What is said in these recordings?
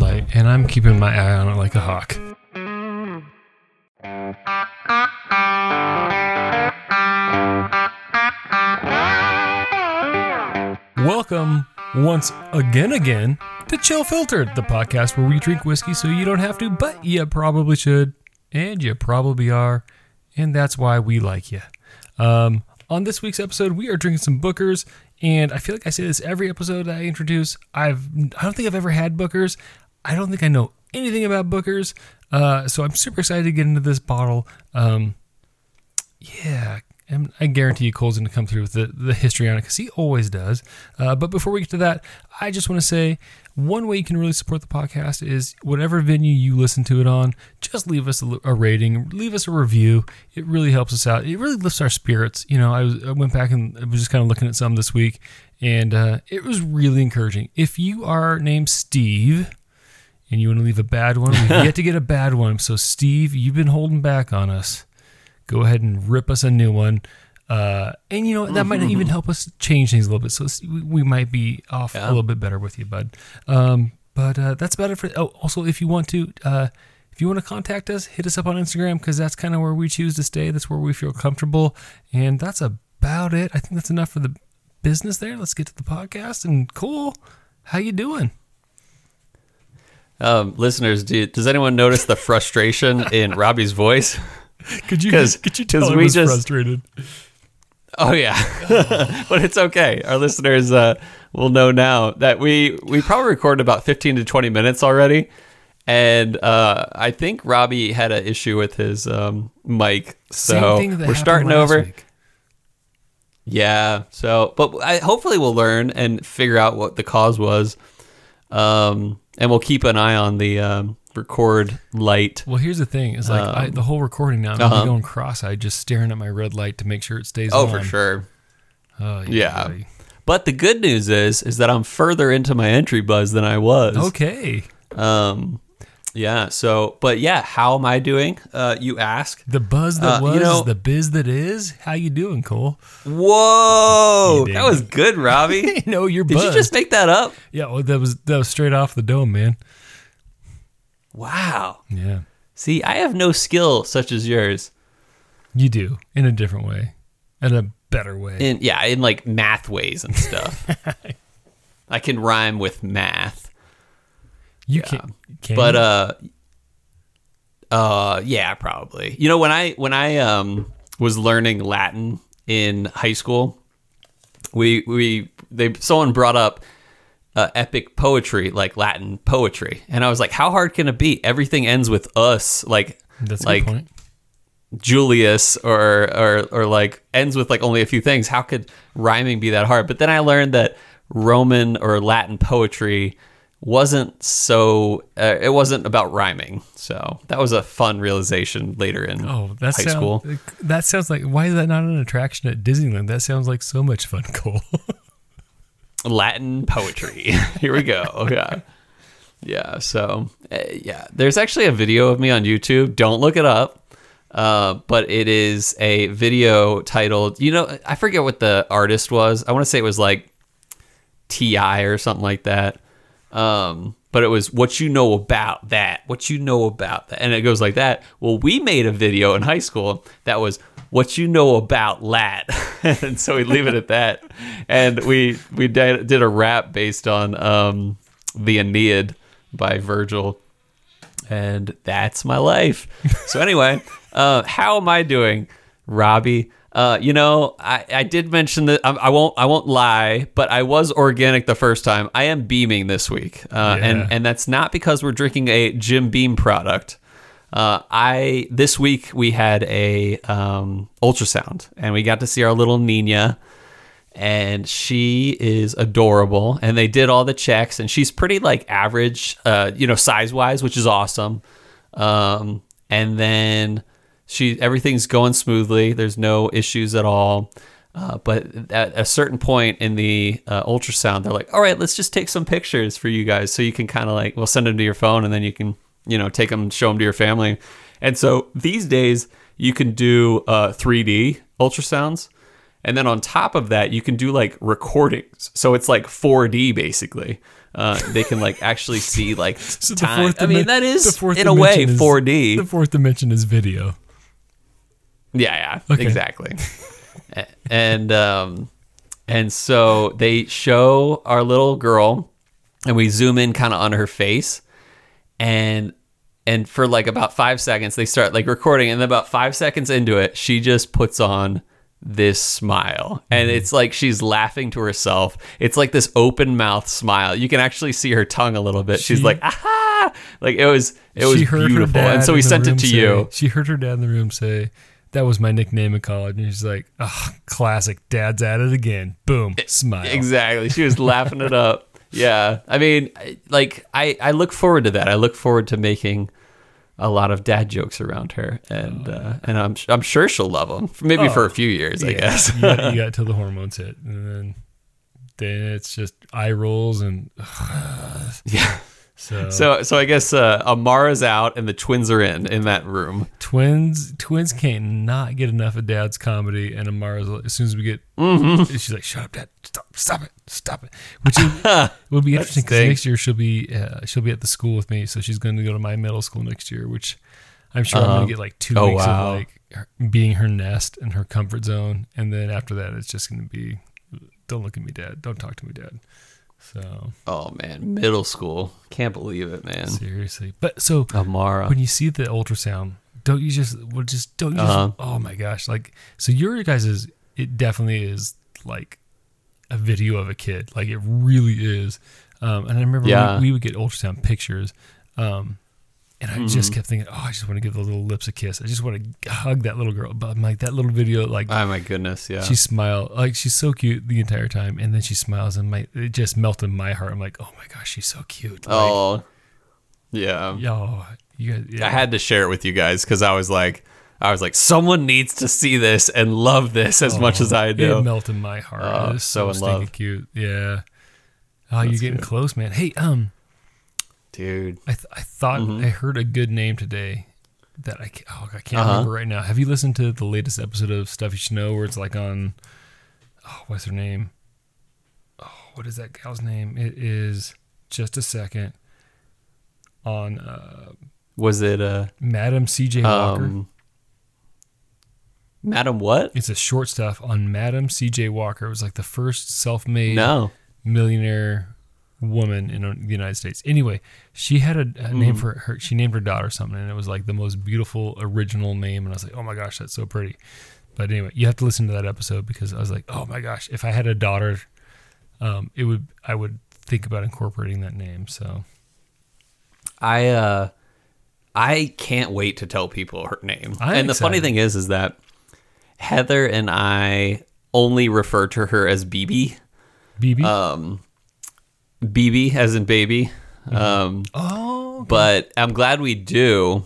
and I'm keeping my eye on it like a hawk. Welcome once again, again to Chill Filtered, the podcast where we drink whiskey so you don't have to, but you probably should, and you probably are, and that's why we like you. Um, on this week's episode, we are drinking some Bookers, and I feel like I say this every episode I introduce. I've I don't think I've ever had Bookers. I don't think I know anything about Bookers, uh, so I'm super excited to get into this bottle. Um, yeah, and I guarantee you Cole's going to come through with the, the history on it because he always does. Uh, but before we get to that, I just want to say one way you can really support the podcast is whatever venue you listen to it on, just leave us a, a rating, leave us a review. It really helps us out. It really lifts our spirits. You know, I, was, I went back and I was just kind of looking at some this week, and uh, it was really encouraging. If you are named Steve, and you want to leave a bad one, we've yet to get a bad one. So, Steve, you've been holding back on us go ahead and rip us a new one. Uh, and you know that might even help us change things a little bit. So we, we might be off Yeah. a little bit better with you, bud. Um, but uh, that's about it for. Oh, also, if you want to, uh, if you want to contact us, hit us up on Instagram because that's kind of where we choose to stay. That's where we feel comfortable, and that's about it. I think that's enough for the business there. Let's get to the podcast. And cool, how you doing? Um, listeners, do, does anyone notice the frustration in Robbie's voice? Could you 'Cause- could you 'cause tell I we was just- frustrated? Oh yeah, but it's okay. Our listeners uh, will know now that we we probably recorded about fifteen to twenty minutes already, and uh, I think Robbie had an issue with his um, mic, so Same thing that we're starting over. week. Yeah. So, but I, hopefully we'll learn and figure out what the cause was, um, and we'll keep an eye on the um, record light. Well, here's the thing: is like I, the whole recording now. I'm Um, uh-huh. going cross-eyed, just staring at my red light to make sure it stays Oh, on. for sure. Oh, Yeah. boy. But the good news is, is that I'm further into my entry buzz than I was. Okay. Um, yeah. So, but yeah, how am I doing? Uh, you ask. The buzz that Uh, was, you know- the biz that is. How you doing, Cole? Whoa, that was good, Robbie. no, you're Did buzzed. you just make that up? yeah, well, that was that was straight off the dome, man. Wow. Yeah, See, I have no skill such as yours. you do in a different way, in a better way. In yeah, in like math ways and stuff. I can rhyme with math. You can, can but uh uh yeah probably you know when i when i um was learning latin in high school we we they someone brought up uh, epic poetry like latin poetry and i was like how hard can it be everything ends with us like that's like. Julius or or or like ends with like only a few things. How could rhyming be that hard? But then I learned that Roman or Latin poetry wasn't so uh, it wasn't about rhyming. So that was a fun realization later in Oh, that high sounds school. that sounds like why is that not an attraction at Disneyland? That sounds like so much fun, Cole. Latin poetry. Here we go. Yeah. Yeah. So, uh, yeah, there's actually a video of me on YouTube. Don't look it up. Uh, but it is a video titled, you know, I forget what the artist was. I want to say it was like T.I. or something like that. Um, but it was what you know about that, what you know about that. And it goes like that. Well, we made a video in high school that was what you know about lat. and so we leave it at that. And we, we did, did a rap based on, um, the Aeneid by Virgil and that's my life. So anyway, uh, how am I doing, Robbie? Uh, you know, I, I did mention that I, I won't I won't lie, but I was organic the first time. I am beaming this week, uh, Yeah. and and that's not because we're drinking a Jim Beam product. Uh, I this week we had a um, ultrasound, and we got to see our little Nina and she is adorable and they did all the checks and she's pretty like average uh you know size wise which is awesome um and then she everything's going smoothly there's no issues at all uh, but at a certain point in the uh, ultrasound they're like all right let's just take some pictures for you guys so you can kind of like we'll send them to your phone and then you can you know take them show them to your family and so these days you can do uh, 3d ultrasounds and then on top of that, you can do like recordings. So it's like 4D basically. Uh, they can like actually see like So time. I mean, that is in a way is- 4D. The fourth dimension is video. Yeah, yeah, Okay. exactly. And um, and so they show our little girl, and we zoom in kind of on her face, and and for like about five seconds they start like recording, and then about five seconds into it, she just puts on this smile. And Mm-hmm. it's like she's laughing to herself. It's like this open mouth smile. You can actually see her tongue a little bit. She's She- like aha! Like it was it was beautiful. And so we sent it to say- you. She heard her dad in the room say, "That was my nickname in college," and she's like, "Ah, classic. Dad's at it again. Boom, smile." Exactly. She was laughing it up. Yeah. I mean, like I I look forward to that. I look forward to making a lot of dad jokes around her, and uh, and I'm I'm sure she'll love them. Maybe for a few years, I Yeah, guess. you, got, you got till the hormones hit, and then then it's just eye rolls and yeah. So, So so I guess uh, Amara's out and the twins are in in that room. twins twins can't not get enough of dad's comedy and Amara's as soon as we get Mm-hmm. she's like shut up dad stop stop it stop it which is, will be interesting because next year she'll be uh, she'll be at the school with me so she's going to go to my middle school next year which I'm sure I'm Uh-huh. going to get like two Oh, weeks wow. of like her, being her nest and her comfort zone and then after that it's just going to be don't look at me dad don't talk to me dad so Oh man, middle school. Can't believe it, man. seriously but so Amara. when you see the ultrasound, don't you just well just don't you Uh-huh. just oh my gosh like so your guys is it definitely is like a video of a kid like it really is um, and I remember Yeah. we, we would get ultrasound pictures um, and I Mm-hmm. just kept thinking oh I just want to give the little lips a kiss I just want to hug that little girl but I'm like that little video like Oh my goodness, yeah. she smiled like she's so cute the entire time and then she smiles and my it just melted my heart I'm like oh my gosh she's so cute like, oh. Yeah. yo you guys yeah. I had to share it with you guys because I was like, I was like, someone needs to see this and love this as much as I do. It melted my heart. Oh, so so, in love. cute. Yeah. Oh, you're getting good. close, man. Hey, um, Dude. I th- I thought Mm-hmm. I heard a good name today that I can't, oh, I can't Uh-huh. remember right now. Have you listened to the latest episode of Stuff You Should Know where it's like on oh, what's her name? Oh, what is that gal's name? It is just a second on uh, Was it uh Madam C.J. Walker. um Madam what? it's a short stuff on Madam C.J. Walker. It was like the first self-made No. millionaire woman in the United States. Anyway, she had a, a Mm-hmm. name for her. She named her daughter something, and it was like the most beautiful original name. And I was like, oh my gosh, that's so pretty. But anyway, you have to listen to that episode because I was like, oh my gosh, if I had a daughter, um, it would I would think about incorporating that name. So I uh I can't wait to tell people her name. I'm and the funny thing is is that Heather and I only refer to her as BB. BB. Um BB as in baby. Mm-hmm. Um oh, but I'm glad we do.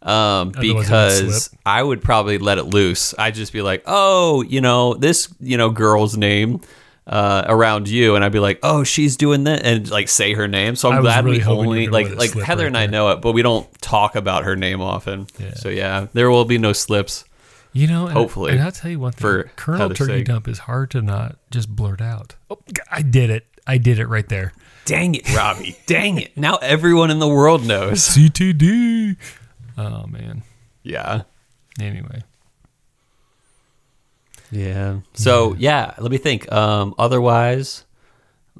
Um, Otherwise it would because. I would probably let it loose. I'd just be like, "Oh, you know this, you know, girl's name uh, around you," and I'd be like, "Oh, she's doing that," and like say her name. So I I'm was glad really we only like like Heather right and I there. know it, but we don't talk about her name often. Yeah. So yeah, there will be no slips. you know, and, hopefully, and I'll tell you one thing: for Colonel Turkey sake. Dump is hard to not just blurt out. Oh, I did it! I did it right there. Dang it, Robbie! Dang it! Now everyone in the world knows. CTD. Oh man. Yeah. Anyway. Yeah. So yeah, let me think. Um, otherwise,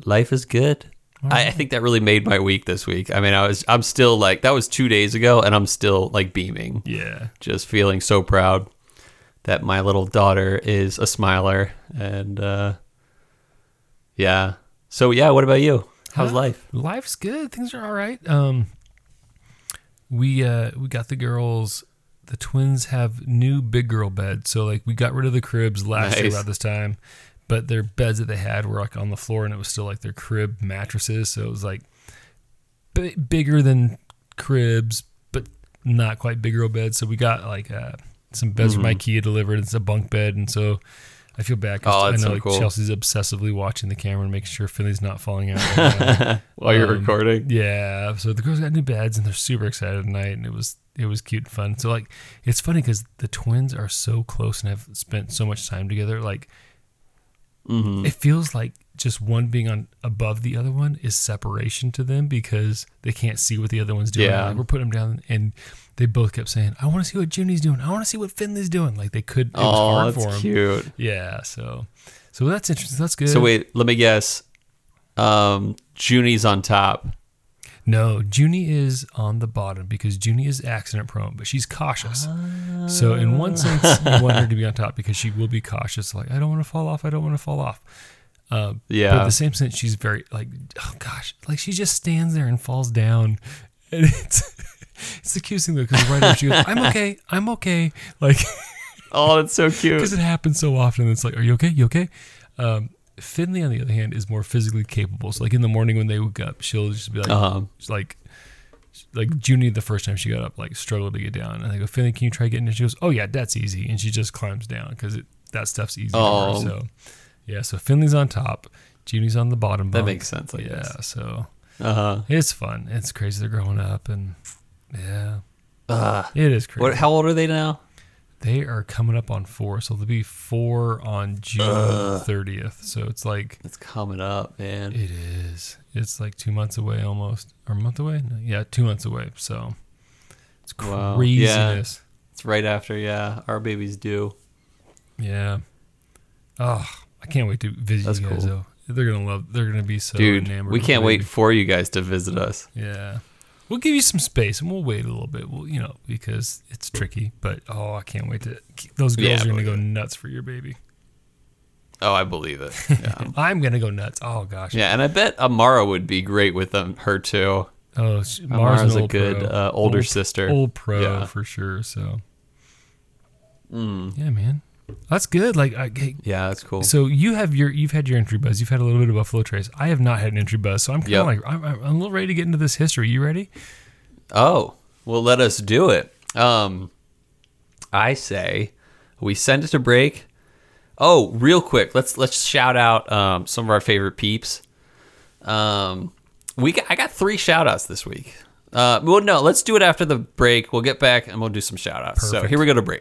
life is good. I, I think that really made my week this week. I mean, I was I'm still like that was two days ago, and I'm still like beaming, Yeah. just feeling so proud that my little daughter is a smiler, and uh, yeah. So yeah, what about you? How's Huh? life? Life's good. Things are all right. Um, we uh we got the girls. The twins have new big girl beds, so like we got rid of the cribs last year Nice. about this time, but their beds that they had were like on the floor, and it was still like their crib mattresses, so it was like b- bigger than cribs, but not quite big girl beds. So we got like uh, some beds from IKEA delivered. It's a bunk bed, and so I feel bad. 'cause Oh, I know so cool. Chelsea's obsessively watching the camera and making sure Finley's not falling out. right. While you're Um, recording. Yeah, so the girls got new beds and they're super excited tonight, and it was it was cute and fun. So like, it's funny because the twins are so close and have spent so much time together. Like, Mm-hmm. it feels like just one being on above the other one is separation to them because they can't see what the other one's doing. Yeah. Like, we're putting them down, and they both kept saying, "I want to see what Junie's doing. I want to see what Finley's doing." Like they could. It was Oh, hard that's for them. cute. Yeah. So, so that's interesting. That's good. So wait, let me guess. Um, Junie's on top. No, Junie is on the bottom because Junie is accident prone, but she's cautious. So in one sense, you want her to be on top because she will be cautious. Like I don't want to fall off. I don't want to fall off. Uh, But Yeah. at the same sense, she's very like, oh gosh, like she just stands there and falls down, and it's it's thing though because right after she goes, "I'm okay, I'm okay," like Oh, that's so cute. because it happens so often. It's like, "Are you okay? You okay?" Um, Finley, on the other hand, is more physically capable. So like in the morning when they wake up, she'll just be like, Uh-huh. Like like Junie the first time she got up like struggled to get down and I go Finley can you try getting it she goes oh yeah that's easy and she just climbs down because that stuff's easy Oh. for her so yeah so Finley's on top Junie's on the bottom That makes sense, I yeah guess. so Uh huh. it's fun it's crazy they're growing up and yeah Uh, it is crazy what? How old are they now? they are coming up on four so they'll be four on June 30th so it's like It's coming up, man. It is. It's like two months away almost, or a month away. No, yeah, two months away. So it's Wow. craziness. It's right after, yeah, our baby's due. Yeah. Oh, I can't wait to visit That's you guys cool. though. They're gonna love. They're gonna be so Dude, enamored. we can't wait for you guys to visit us. Yeah. We'll give you some space and we'll wait a little bit. We'll, you know, because it's tricky. But oh, I can't wait to. Those girls Yeah, are gonna go it. nuts for your baby. Oh, I believe it. Yeah, I'm gonna go nuts. Oh gosh. yeah and I bet Amara would be great with them, her too. Oh, she, Amara's a good uh, older Old- sister. old pro Yeah. for sure. So Mm. yeah, man, that's good. Like, I, Yeah, that's cool. so you have your you've had your entry buzz. You've had a little bit of Buffalo Trace. I have not had an entry buzz, so I'm kind of Yep. like I'm, I'm a little ready to get into this history. You ready? Oh, well, let us do it. Um, I say we send it to break. Oh, real quick, let's let's shout out um, some of our favorite peeps. Um, we got, I got three shout outs this week. Uh, well, no, let's do it after the break. We'll get back and we'll do some shout outs. So here we go to break.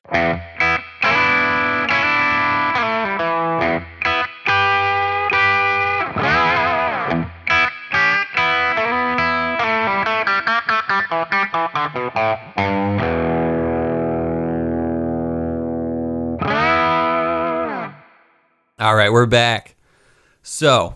All right, we're back. So,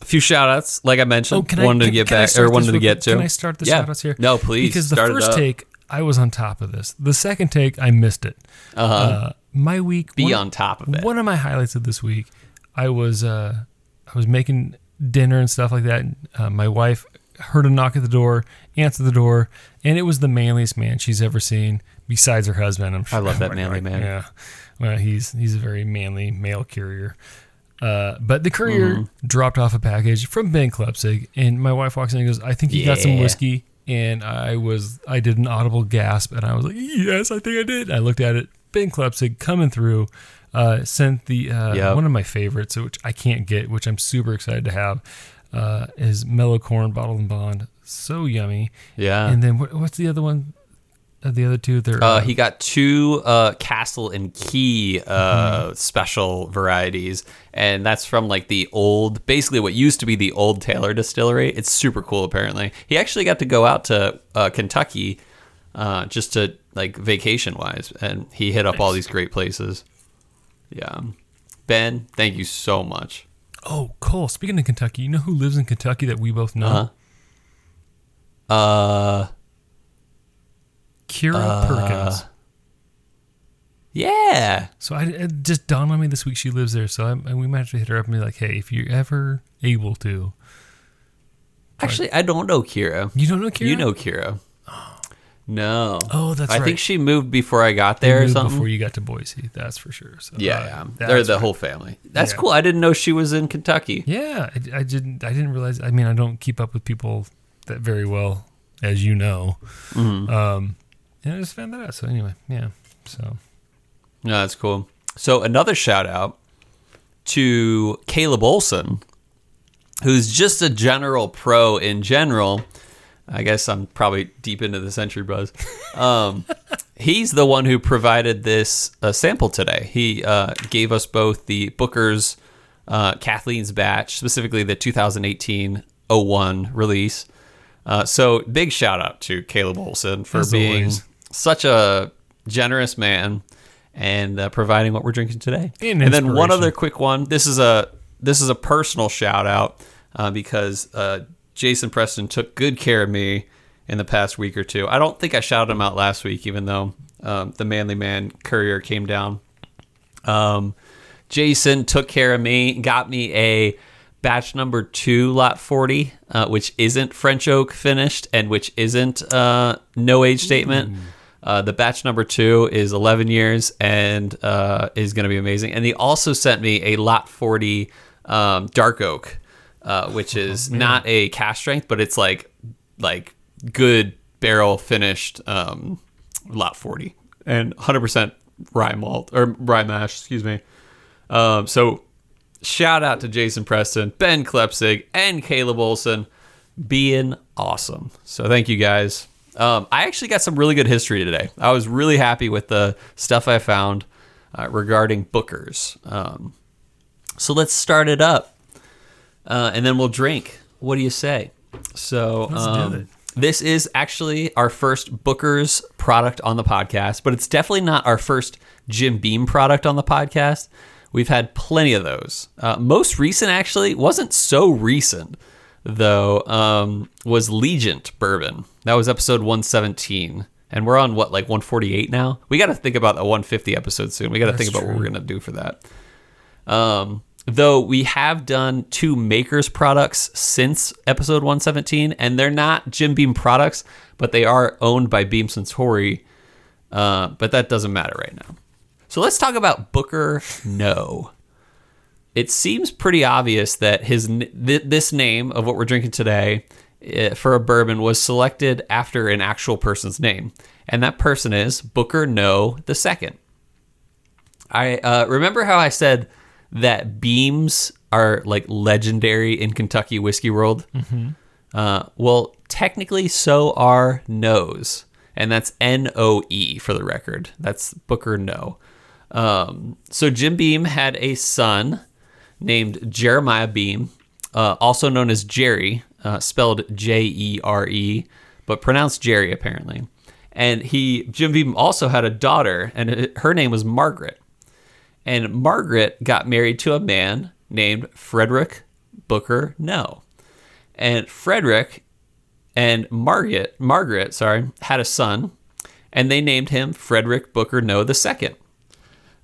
a few shout outs, like I mentioned. Oh, I wanted can, to get back or wanted to get to. Can I start the yeah. shout outs here? No, please. Because the first take, I was on top of this. The second take, I missed it. Uh-huh. Uh, my week, Be one- on top of it. One of my highlights of this week, I was uh, I was making dinner and stuff like that. And, uh, my wife heard a knock at the door, answered the door, and it was the manliest man she's ever seen, besides her husband. I'm sure. I love that manly right, man. Yeah, well, he's he's a very manly mail courier. Uh, but the courier Mm-hmm. dropped off a package from Ben Klepsig, and my wife walks in and goes, "I think you got some whiskey." And I was, I did an audible gasp, and I was like, "Yes, I think I did." I looked at it, Ben Klepsig coming through, uh, sent the uh, Yep. one of my favorites, which I can't get, which I'm super excited to have, uh, is mellow corn bottled and bond, so yummy. Yeah. And then what, what's the other one? Uh, the other two, they're Uh, he got two uh, Castle and Key uh, Mm-hmm. special varieties, and that's from like the old, basically what used to be the old Taylor Distillery. It's super cool. Apparently, he actually got to go out to uh, Kentucky uh, just to like vacation wise, and he hit up all these great places. Yeah, Ben, thank you so much. oh, Cole. Speaking of Kentucky, you know who lives in Kentucky that we both know? Uh-huh. Uh, Kira Perkins. yeah. So I it just dawned on me this week she lives there. So I, and we might have to hit her up and be like, "Hey, if you're ever able to, Actually, I don't know Kira. you don't know Kira? You know Kira. No. Oh, that's I right. think she moved before I got there or something. before you got to Boise. That's for sure. So yeah, uh. They're the right. whole family. That's Yeah. cool. I didn't know she was in Kentucky. Yeah, I, I didn't. I didn't realize. I mean, I don't keep up with people that very well, as you know. Mm-hmm. Um, and I just found that out. So anyway, yeah. So No, that's cool. So another shout out. to Caleb Olson, who's just a general pro in general. I guess I'm probably deep into the century buzz. Um, he's the one who provided this uh, sample today. He uh, gave us both the Booker's uh, Kathleen's batch, specifically the 2018 01 release. Uh, so big shout out to Caleb Olson for As being always. Such a generous man and uh, providing what we're drinking today. And and then one other quick one. This is a this is a personal shout out uh, because uh, Jason Preston took good care of me in the past week or two. I don't think I shouted him out last week, even though um, the Manly Man courier came down. Um, Jason took care of me, got me a batch number two lot 40, uh, which isn't French oak finished and which isn't uh, no age statement. Uh, the batch number two is 11 years and uh, is going to be amazing. And he also sent me a lot 40 um, dark oak, uh, which is not a cask strength, but it's like like good barrel finished um, lot 40 and 100% rye malt or rye mash, excuse me. Um, so shout out to Jason Preston, Ben Klepsig, and Caleb Olson being awesome. So thank you guys. Um, I actually got some really good history today. I was really happy with the stuff I found uh, regarding Bookers. Um, so let's start it up, uh, and then we'll drink. What do you say? So um, this is actually our first Booker's product on the podcast, but it's definitely not our first Jim Beam product on the podcast. We've had plenty of those. Uh, most recent, actually, wasn't so recent though. Um, was Legent Bourbon. That was episode 117, and we're on what like 148 now. We got to think about the 150 episode soon. We got to think about what we're gonna do for that. Um, though we have done two Maker's products since episode 117, and they're not Jim Beam products, but they are owned by Beam Suntory. Uh, but that doesn't matter right now. So let's talk about Booker Noe. It seems pretty obvious that his th- this name of what we're drinking today uh, for a bourbon was selected after an actual person's name, and that person is Booker Noe the second. I uh, remember how I said that beams are like legendary in Kentucky whiskey world. Uh, well, technically, so are Noes, and that's N O E for the record. That's Booker Noe. Um, so Jim Beam had a son named Jeremiah Beam, uh, also known as Jerry, uh, spelled J E R E, but pronounced Jerry apparently. And he Jim Beam also had a daughter, and her name was Margaret. And Margaret got married to a man named Frederick Booker Noe. And Frederick and Margaret, Margaret, sorry, had a son, and they named him Frederick Booker Noe second.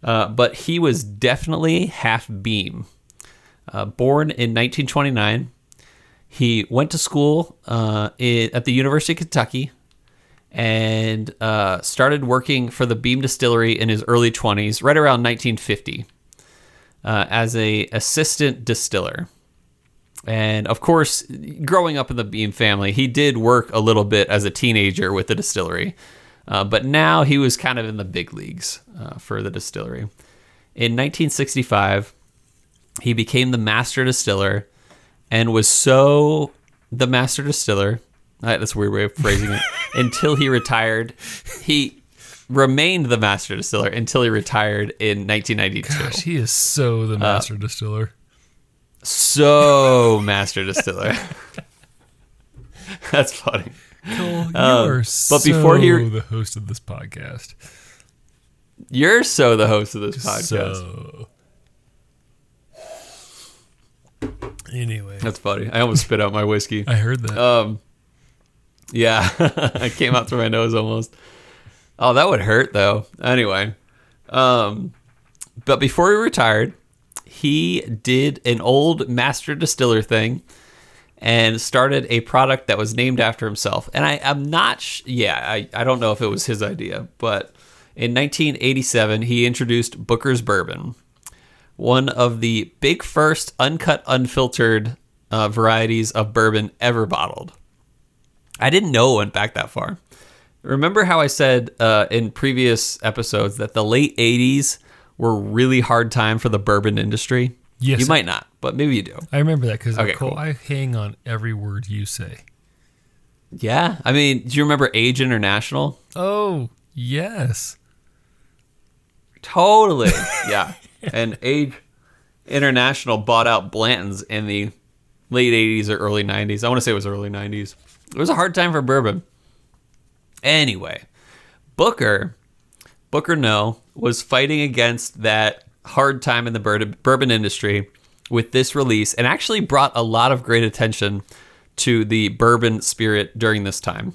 Uh, but he was definitely half Beam. Uh, born in 1929, he went to school uh, i at the University of Kentucky and uh, started working for the Beam Distillery in his early 20s, right around 1950, uh, as a assistant distiller. And of course, growing up in the Beam family, he did work a little bit as a teenager with the distillery. Uh, but now he was kind of in the big leagues uh, for the distillery. In 1965, he became the master distiller and was so the master distiller. uh, That's a weird way of phrasing it. until he retired, he remained the master distiller until he retired in 1992. Gosh, he is so Uh, the master distiller. So master distiller. That's funny. Cole, you um, are but so before he- the host of this podcast. You're so the host of this podcast. So. Anyway, That's funny. I almost spit out my whiskey. I heard that. Um, yeah, I came out through my nose almost. Oh, that would hurt though. Anyway, um, but before he retired, he did an old master distiller thing and started a product that was named after himself. And I, I'm not, sh- yeah, I, I don't know if it was his idea, but in 1987, he introduced Booker's Bourbon, one of the big first uncut, unfiltered uh, varieties of bourbon ever bottled. I didn't know it went back that far. Remember how I said uh, in previous episodes that the late 80s were really hard time for the bourbon industry? Yes, you might not, but maybe you do. I remember that because Okay, Nicole, cool. I hang on every word you say. Yeah, I mean, do you remember Age International? Oh yes, Totally. yeah. And Age International bought out Blanton's in the late 80s or early 90s. I want to say it was early 90s. It was a hard time for bourbon. Anyway, Booker, Booker Noe, was fighting against that hard time in the bourbon industry with this release and actually brought a lot of great attention to the bourbon spirit during this time.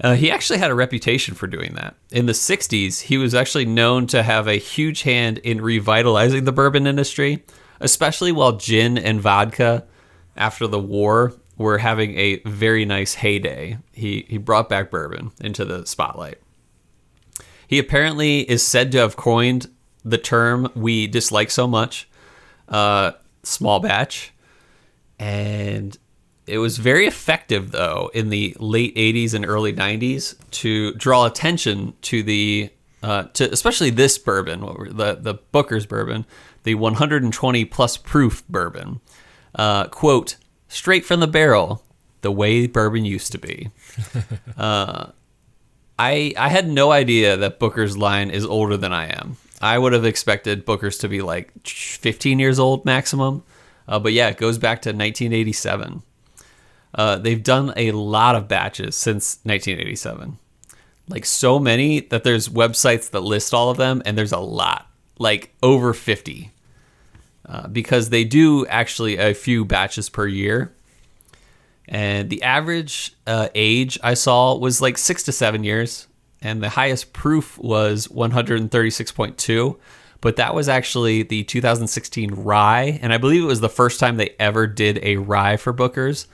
Uh, he actually had a reputation for doing that. In the 60s, he was actually known to have a huge hand in revitalizing the bourbon industry, especially while gin and vodka after the war were having a very nice heyday. He, he brought back bourbon into the spotlight. He apparently is said to have coined the term we dislike so much, uh, small batch. And it was very effective, though, in the late 80s and early 90s to draw attention to the, uh, to especially this bourbon, the, the Booker's bourbon, the 120 plus proof bourbon. Uh, quote, straight from the barrel, the way bourbon used to be. I I had no idea that Booker's line is older than I am. I would have expected Booker's to be like 15 years old maximum, uh, but yeah, it goes back to 1987. Uh, they've done a lot of batches since 1987, like so many that there's websites that list all of them, and there's a lot, like over 50, uh, because they do actually a few batches per year. And the average uh, age I saw was like six to seven years, and the highest proof was 136.2. But that was actually the 2016 rye, and I believe it was the first time they ever did a rye for Booker's.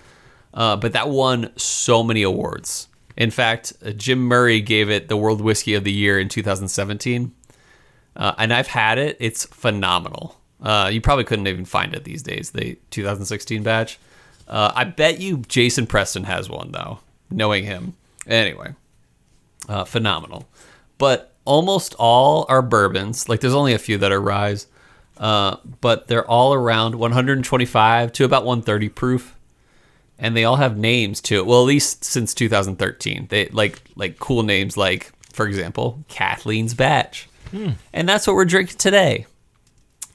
Uh, but that won so many awards. In fact, uh, Jim Murray gave it the World Whiskey of the Year in 2017. Uh, and I've had it. It's phenomenal. Uh, you probably couldn't even find it these days, the 2016 batch. Uh, I bet you Jason Preston has one, though, knowing him. Anyway, uh, phenomenal. But almost all are bourbons. Like, there's only a few that are ryes, uh, but they're all around 125 to about 130 proof. And they all have names to it. Well, at least since 2013, they like like cool names like, for example, Kathleen's Batch, and that's what we're drinking today.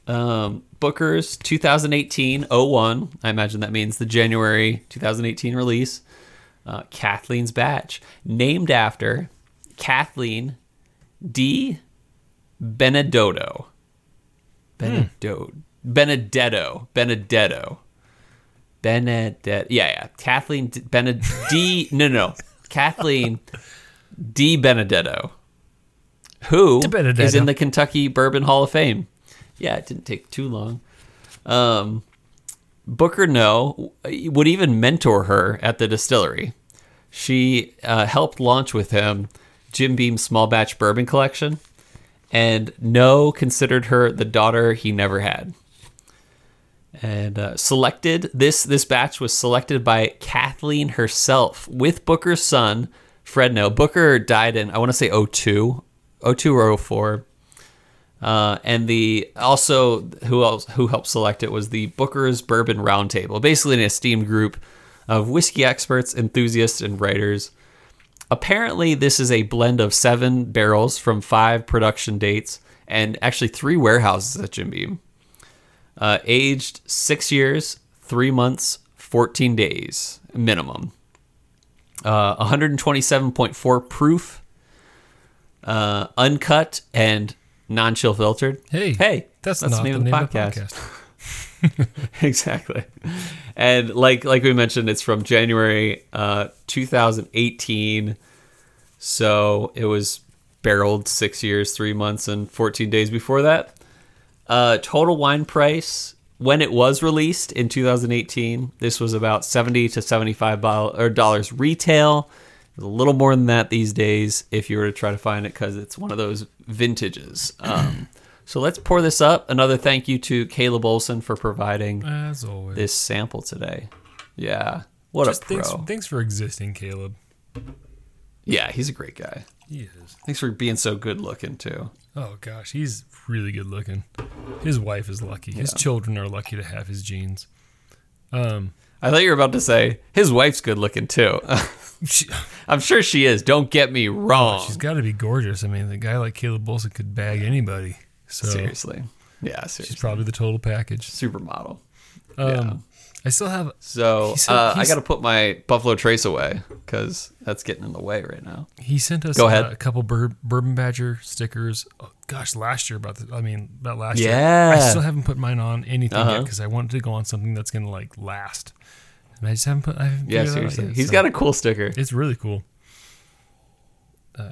Um, Booker's 2018 01. I imagine that means the January 2018 release. Uh, Kathleen's Batch, named after Kathleen D. Benedetto. Benedetto. Benedetto. Benedetto. Benedetto. Yeah, yeah. Kathleen D. Bened- D. No, no. Kathleen D. Benedetto, who Benedetto. is in the Kentucky Bourbon Hall of Fame. Yeah, it didn't take too long. Um, Booker Noe would even mentor her at the distillery. She uh, helped launch with him Jim Beam's small batch bourbon collection, and Noe considered her the daughter he never had. And uh, selected this this batch was selected by Kathleen herself with Booker's son Fred Noe. Booker died in I want to say 02, 02 or 04. Uh, and the also who else who helped select it was the Booker's Bourbon Roundtable, basically an esteemed group of whiskey experts, enthusiasts, and writers. Apparently, this is a blend of seven barrels from five production dates and actually three warehouses at Jim Beam. Uh, aged six years, three months, 14 days minimum. Uh, 127.4 proof, uh, uncut, and non chill filtered. Hey, hey, that's, not the name, of the podcast. exactly. And like like we mentioned, it's from January uh, 2018. So it was barreled six years, three months, and 14 days before that. Uh, total wine price when it was released in 2018, this was about 70 to 75 bol- or dollars retail. A little more than that these days if you were to try to find it because it's one of those vintages. Um, so let's pour this up. Another thank you to Caleb Olson for providing As always. this sample today. Yeah, what Just a pro. thanks, thanks for existing, Caleb. Yeah, he's a great guy. He is. Thanks for being so good looking too. Oh gosh, he's really good looking. His wife is lucky. His Yeah. children are lucky to have his genes. Um, I thought you were about to say his wife's good looking too. she, I'm sure she is. Don't get me wrong. she's got to be gorgeous. I mean, the guy like Caleb Olson could bag anybody. So seriously. Yeah, she's probably the total package. Supermodel. Um, Yeah. I still have. So He uh, I got to put my Buffalo Trace away because that's getting in the way right now. He sent us Go ahead. uh, a couple bur- Bourbon Badger stickers. Oh, gosh, last year about the, I mean, about last year. Yeah. I still haven't put mine on anything yet Uh-huh. because I wanted to go on something that's gonna like last, and I just haven't put. I haven't Yeah, seriously. yet, He's so got a cool sticker. It's really cool. Uh,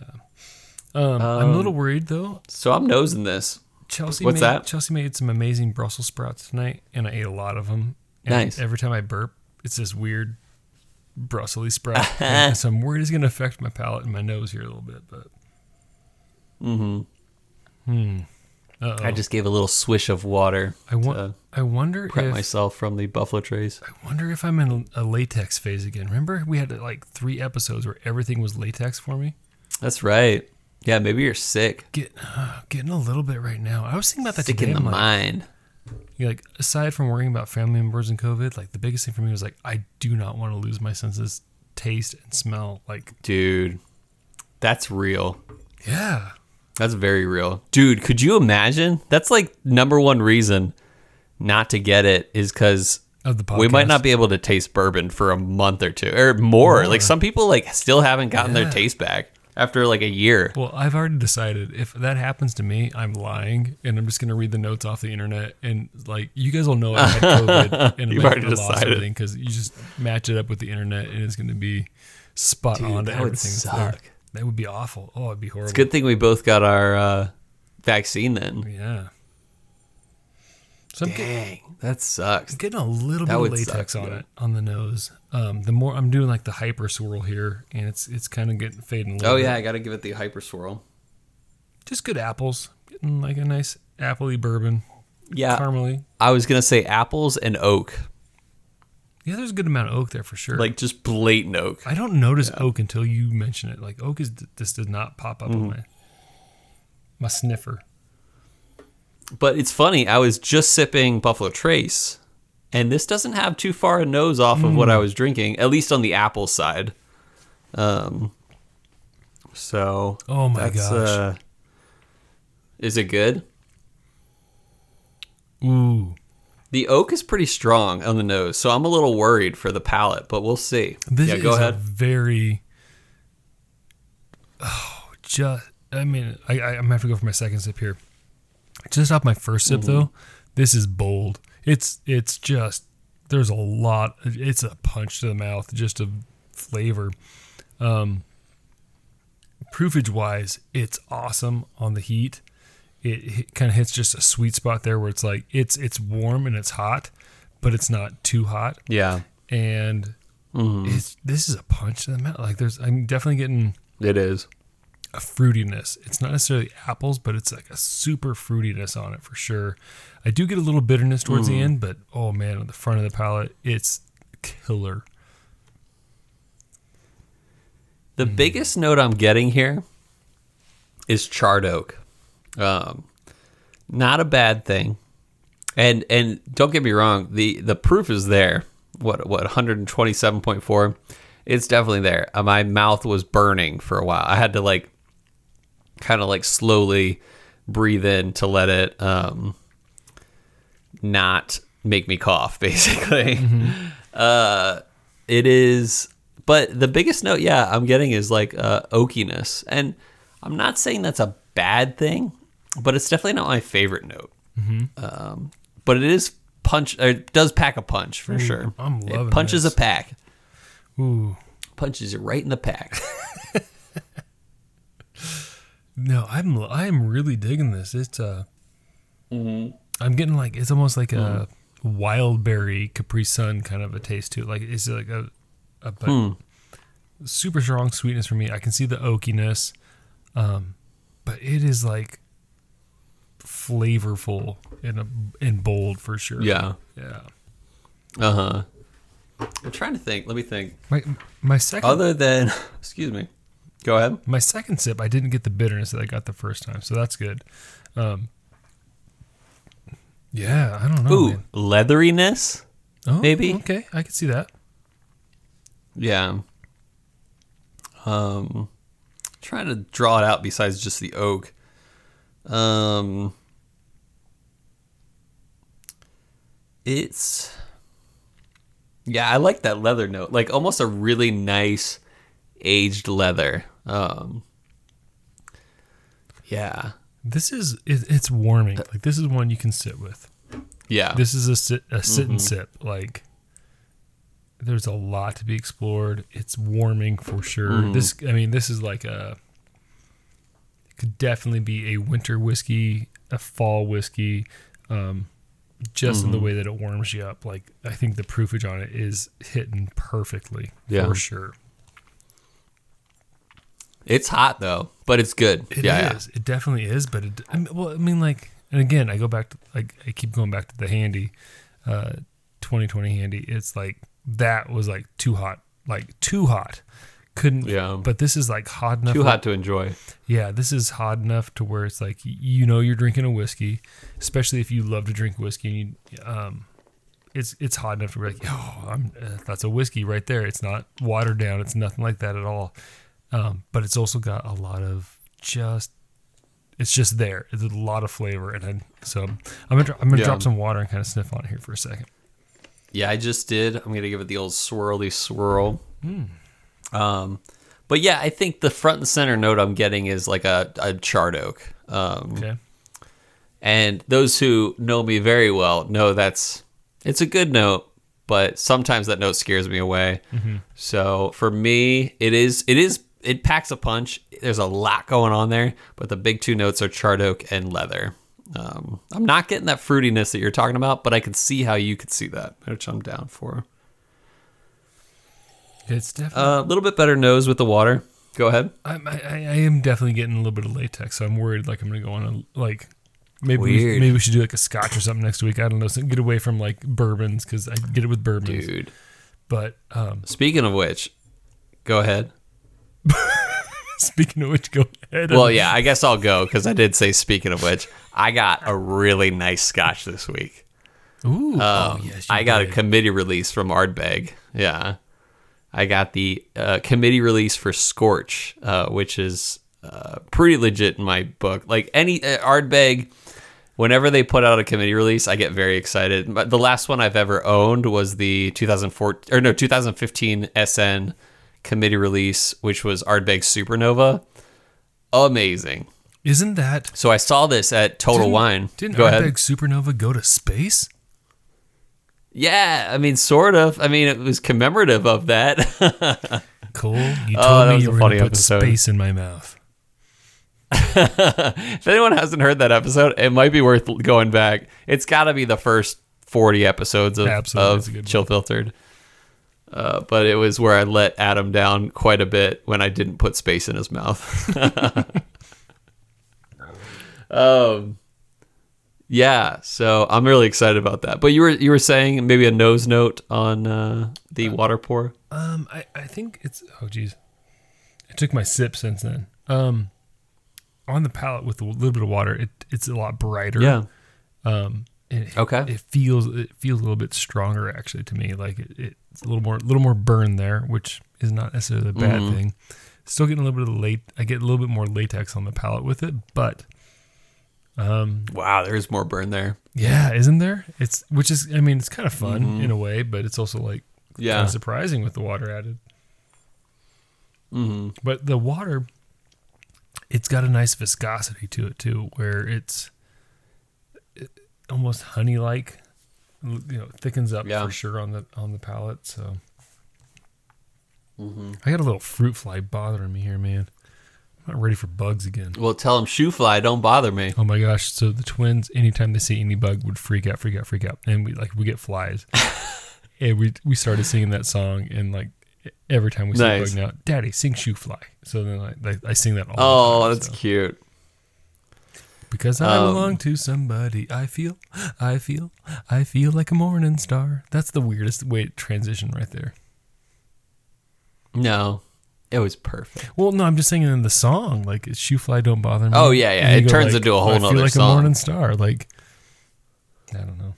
um, I'm a little worried though. So I'm nosing this. Chelsea. What's made, that? Chelsea made some amazing Brussels sprouts tonight, and I ate a lot of them. And Nice. Every time I burp, it's this weird Brussels sprout. so I'm worried it's going to affect my palate and my nose here a little bit. But hmm hmm. Uh-oh. I just gave a little swish of water I want. I wonder prep if myself from the Buffalo Trace. I wonder if I'm in a latex phase again. Remember we had like three episodes where everything was latex for me. That's right. Yeah, maybe you're sick. Get uh, getting a little bit right now. I was thinking about that Sick today. in the I'm like, mind. You know, like aside from worrying about family members and COVID, like the biggest thing for me was like I do not want to lose my senses, taste and smell. Like Dude, that's real. yeah, That's very real. Dude, could you imagine? That's like number one reason not to get it is because of the we might not be able to taste bourbon for a month or two or more. More. Like some people like still haven't gotten Yeah. their taste back after like a year. Well, I've already decided if that happens to me, I'm lying, and I'm just gonna read the notes off the internet, and like you guys will know I had COVID, and You've already lost decided. everything because you just match it up with the internet, and it's gonna be spot Dude, on to that would everything suck. That would be awful. Oh, it'd be horrible. It's a good thing we both got our uh, vaccine then. Yeah. So I'm, get, Dang, that sucks. I'm getting a little That bit of latex suck, on yeah. it on the nose. Um, the more I'm doing like the hyper swirl here, and it's it's kind of getting fading. A little Oh bit. yeah, I got to give it the hyper swirl. just good apples. Getting like a nice appley bourbon, Yeah, caramely. I was gonna say apples and oak, Yeah, there's a good amount of oak there for sure. like just blatant oak. I don't notice oak until you mention it. Like oak is this does not pop up Mm-hmm. on my my sniffer. But it's funny. I was just sipping Buffalo Trace, and this doesn't have too far a nose off of Mm. what I was drinking, at least on the apple side. Um. So. Oh my that's, gosh. Uh, is it good? Ooh, The oak is pretty strong on the nose, so I'm a little worried for the palate, but we'll see. this yeah, is go a ahead. very. Oh, just I mean, I, I I'm gonna have to go for my second sip here. Just off my first sip Mm-hmm. though, this is bold. It's it's just there's a lot. It's a punch to the mouth, just a flavor. Um, proofage wise, it's awesome on the heat. It, it kind of hits just a sweet spot there where it's like it's it's warm and it's hot, but it's not too hot. Yeah, And Mm-hmm. it's this is a punch to the mouth. Like there's I'm definitely getting it is. A fruitiness. It's not necessarily apples, but it's like a super fruitiness on it for sure. I do get a little bitterness towards Mm. the end, but oh man, on the front of the palate, it's killer. The Hmm. biggest note I'm getting here is charred oak. Um, not a bad thing, and and don't get me wrong the the proof is there. What what 127.4? It's definitely there. Uh, my mouth was burning for a while. I had to like kind of like slowly breathe in to let it um not make me cough basically. Uh it is but the biggest note yeah i'm getting is like uh oakiness. And i'm not saying that's a bad thing but it's definitely not my favorite note. Um but it is punch or it does pack a punch for sure. I'm loving it punches this. a pack. Ooh. punches it right in the pack No, I'm I'm really digging this. It's uh Mm-hmm. I'm getting like it's almost like a Mm. wild berry Capri Sun kind of a taste to it. Like it's like a, a Hmm. super strong sweetness for me. I can see the oakiness, um, but it is like flavorful and a, and bold for sure. yeah yeah. uh-huh i'm trying to think let me think My my second other than excuse me Go ahead. My second sip, I didn't get the bitterness that I got the first time, so that's good. Um, yeah, I don't know. Ooh, man. leatheriness. Oh, maybe. Okay, I could see that. Yeah. Um, trying to draw it out besides just the oak. Um, it's yeah, I like that leather note, like almost a really nice aged leather. Um, yeah, This is it, it's warming. Like this is one you can sit with. yeah, This is a sit a sit Mm-hmm. and sip. Like there's a lot to be explored. It's warming for sure. Mm-hmm. This I mean this is like a could definitely be a winter whiskey, a fall whiskey, um, just Mm-hmm. in the way that it warms you up. Like I think the proofage on it is hitting perfectly Yeah. for sure. It's hot though, but it's good. It is. yeah, It definitely is. But it, I mean, well, I mean, like, and again, I go back to like I keep going back to the handy, uh, 2020 handy. It's like that was like too hot, like too hot. Couldn't. Yeah. But this is like hot enough. too hot to enjoy. Yeah, this is hot enough to where it's like you know you're drinking a whiskey, especially if you love to drink whiskey. And you, um, it's it's hot enough to be like, oh, I'm, uh, that's a whiskey right there. It's not watered down. It's nothing like that at all. Um, but it's also got a lot of just. It's just there. It's a lot of flavor, and I, so I'm gonna I'm gonna Yeah. drop some water and kind of sniff on it here for a second. Yeah, I just did. I'm gonna give it the old swirly swirl. Um, but yeah, I think the front and center note I'm getting is like a, a charred oak. Um, Okay. and those who know me very well know that's it's a good note, but sometimes that note scares me away. So for me, it is it is it packs a punch. There's a lot going on there, but the big two notes are charred oak and leather. Um, I'm not getting that fruitiness that you're talking about, but I can see how you could see that, which I'm down for. It's definitely. A little bit better nose with the water. Go ahead. I'm, I, I I am definitely getting a little bit of latex, so I'm worried like I'm gonna go on a like maybe we, maybe we should do like a scotch or something next week. I don't know, so get away from like bourbons because I get it with bourbons. Dude. But um, Speaking of which, go ahead. speaking of which, go ahead. Well, yeah, I guess I'll go because I did say speaking of which, I got a really nice scotch this week. Ooh, Um, oh yes, I got did. a committee release from Ardbeg. Yeah. I got the uh, committee release for Scorch, uh, which is uh, pretty legit in my book. Like any uh, Ardbeg, whenever they put out a committee release, I get very excited. The last one I've ever owned was the 2014 or no 2015 SN committee release, which was Ardbeg Supernova. Amazing. Isn't that So I saw this at Total didn't- Wine. Didn't Go. Ardbeg Supernova go to space? Yeah, I mean, sort of. I mean, it was commemorative of that. Cole, you oh, told Oh, me you were going to put episode. space in my mouth. if anyone hasn't heard that episode, it might be worth going back. It's got to be the first 40 episodes of, Absolutely, of Chill Filtered. Uh, but it was where I let Adam down quite a bit when I didn't put space in his mouth. um, yeah, so I'm really excited about that. But you were you were saying maybe a nose note on uh, the water pour. Um, I, I think it's oh geez, I took my sip since then. Um, on the palate with a little bit of water, it it's a lot brighter. Um, it, Okay. It feels it feels a little bit stronger actually to me. Like it, it's a little more little more burn there, which is not necessarily a bad Mm-hmm. thing. Still getting a little bit of late. I get a little bit more latex on the palate with it, but um, Wow, there's more burn there. yeah, isn't there? It's which is I mean it's kind of fun in a way, but it's also like Mm-hmm. Yeah. kind of surprising with the water added. Mm-hmm. But the water, it's got a nice viscosity to it too, where it's almost honey like. You know, thickens up Yeah. for sure on the on the palate. So Mm-hmm. I got a little fruit fly bothering me here, man. I'm not ready for bugs again. Well, tell them shoo fly, don't bother me. Oh my gosh! So the twins, anytime they see any bug, would freak out, freak out, freak out, and we like we get flies. and we we started singing that song, and like every time we see Nice. a bug now, Daddy, sing shoo fly. So then I I, I sing that all. Oh, the time, that's so. cute. Because I Um, belong to somebody. I feel, I feel, I feel like a morning star. That's the weirdest way to transition right there. No, It was perfect. Well, no, I'm just saying in the song, like "Shoo Fly Don't Bother Me." Oh, yeah, yeah. It go turns into a whole I feel like song. a morning star. Like, I don't know.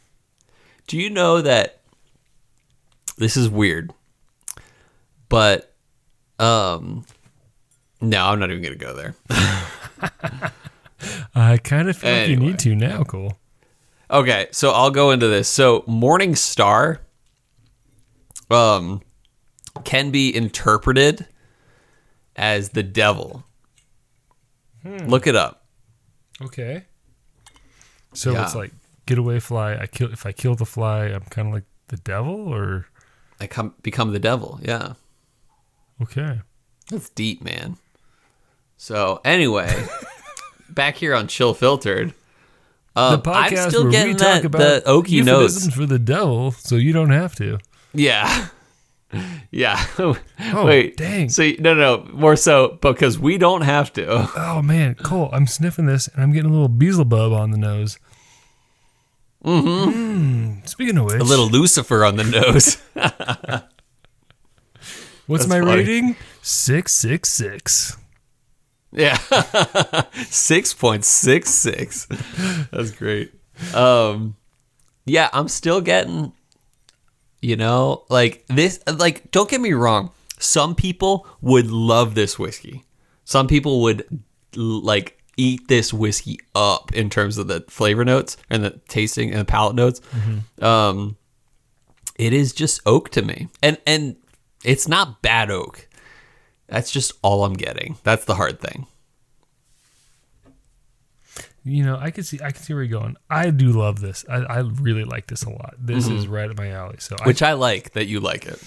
Do you know that this is weird? But um no, I'm not even gonna go there. I kind of feel like you need to now, Cole. Okay, so I'll go into this. So Morning Star um can be interpreted as the devil. Hmm. Look it up. Okay. So Yeah. it's like get away fly. I kill if I kill the fly, I'm kind of like the devil, or I come become the devil. Yeah. okay. That's deep, man. So anyway, back here on Chill Filtered. Um, The I'm podcast still where getting we talk that, about the oaky euphemisms notes. for the devil, so you don't have to. Yeah. Yeah. Oh, Wait. dang. So no, no, no, more so because we don't have to. Oh man, Cole, I'm sniffing this and I'm getting a little Beelzebub on the nose. Mm-hmm. Speaking of which, A little Lucifer on the nose. what's that's my funny. rating? Six six six. Yeah. Six point six six. That's great. Um, yeah, I'm still getting. You know, like this. Like, don't get me wrong. Some people would love this whiskey. Some people would like eat this whiskey up in terms of the flavor notes and the tasting and the palate notes. Um, it is just oak to me, and and it's not bad oak. That's just all I'm getting. That's the hard thing. You know, I can see I can see where you're going. I do love this. I, I really like this a lot. This mm-hmm. is right up my alley. So I, Which I like that you like it.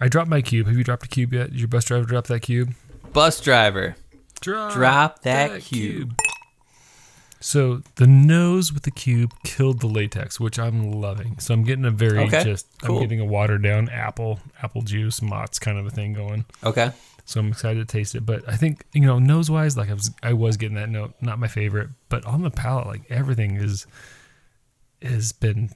I dropped my cube. Have you dropped a cube yet? Did your bus driver drop that cube? Bus driver, Drop, drop that, cube. So the nose with the cube killed the latex, which I'm loving. So I'm getting a very Okay, just cool. I'm getting a watered down apple apple juice Mott's kind of a thing going. Okay. So I'm excited to taste it. But I think you know nose wise, like I was I was getting that note, not my favorite, but on the palate, like everything is has been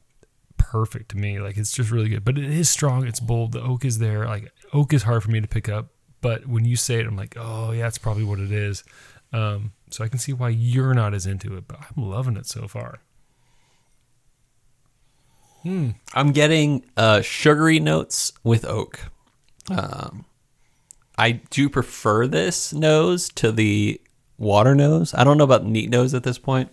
perfect to me. Like it's just really good. But it is strong. It's bold. The oak is there. Like oak is hard for me to pick up. But when you say it, I'm like, oh yeah, that's probably what it is. Um, so I can see why you're not as into it, but I'm loving it so far. Hmm. I'm getting uh, sugary notes with oak. Um, I do prefer this nose to the water nose. I don't know about neat nose at this point,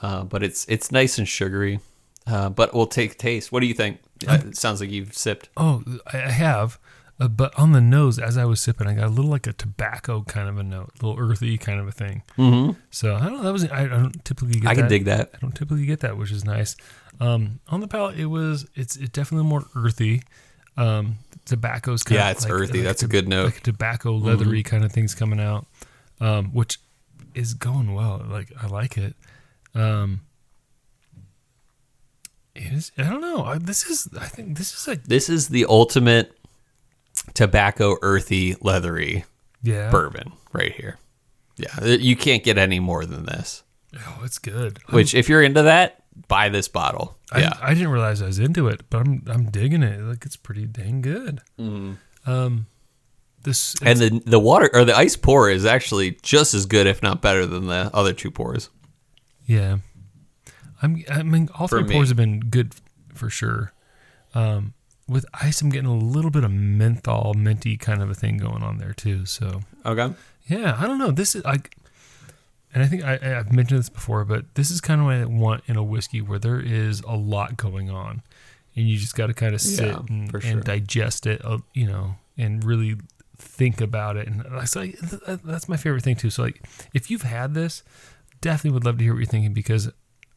uh, but it's it's nice and sugary. Uh, but we'll take taste. What do you think? Uh, it sounds like you've sipped. Oh, I I have, uh, but on the nose, as I was sipping, I got a little like a tobacco kind of a note, a little earthy kind of a thing. Mm-hmm. So I don't know. That was I don't typically get. I can that. dig that. I don't typically get that, which is nice. Um, on the palate, it was it's it definitely more earthy. Um, tobacco's kind Yeah, it's earthy. That's a good note. Like tobacco, leathery kind of things coming out, um, which is going well. Like I like it. Um, it is. I don't know. I, this is. I think this is a This is the ultimate tobacco, earthy, leathery yeah. bourbon right here. Yeah, you can't get any more than this. Oh, it's good. Which, if you're into that, buy this bottle. I, yeah, I didn't realize I was into it, but I'm I'm digging it. Like it's pretty dang good. Um, this and the the water or the ice pour is actually just as good, if not better, than the other two pours. yeah, I'm. I mean, all For three me. pours have been good for sure. Um, with ice, I'm getting a little bit of menthol, minty kind of a thing going on there too. So Okay. yeah, I don't know. This is like, and I think I, I've mentioned this before, but this is kind of what I want in a whiskey where there is a lot going on, and you just got to kind of sit Yeah, and, sure. and digest it, uh, you know, and really think about it. And that's like that's my favorite thing too. So like, if you've had this, definitely would love to hear what you're thinking because.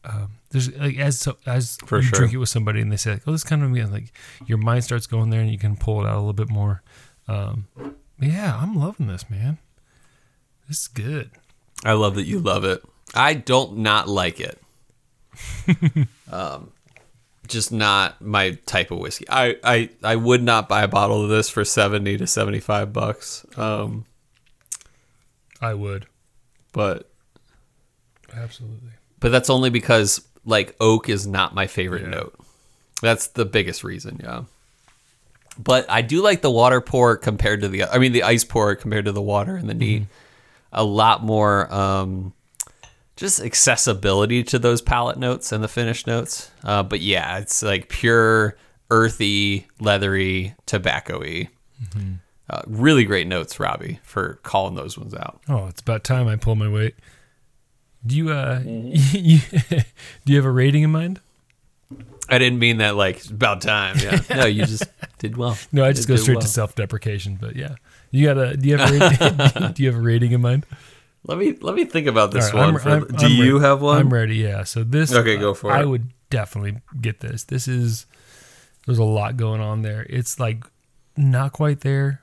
Um, there's like as so, as For you sure. drink it with somebody and they say like, oh this kind of me like your mind starts going there and you can pull it out a little bit more. Um, yeah, I'm loving this man. This is good. I love that you love it. I don't not like it. um, just not my type of whiskey. I, I I would not buy a bottle of this for seventy to seventy five bucks. Um, I would. but Absolutely. but that's only because like oak is not my favorite Yeah. note. That's the biggest reason. Yeah. But I do like the water pour compared to the I mean the ice pour compared to the water and the neat. A lot more um just accessibility to those palate notes and the finish notes. Uh, but yeah, it's like pure earthy, leathery, tobacco-y. Uh, really great notes, Robbie, for calling those ones out. Oh, it's about time I pull my weight. Do you uh you, do you have a rating in mind? I didn't mean that like about time. Yeah. no, you just did well. No, I just You go straight well. to self-deprecation. But yeah, you got a do you have a rating, do you have a rating in mind? Let me let me think about this right, one. I'm- for- I'm- do I'm you ready. have one? I'm ready. Yeah. So this. Okay, go for I it. would definitely get this. This is there's a lot going on there. It's like not quite there,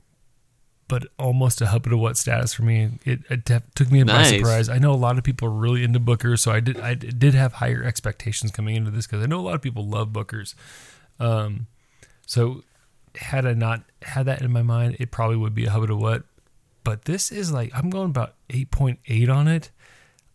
but almost a hub to what status for me. It, it def- took me by Nice. surprise. I know a lot of people are really into Bookers, so I did I did have higher expectations coming into this because I know a lot of people love Bookers. Um, so had I not had that in my mind, it probably would be a hub to what. But this is like I'm going about eight point eight on it.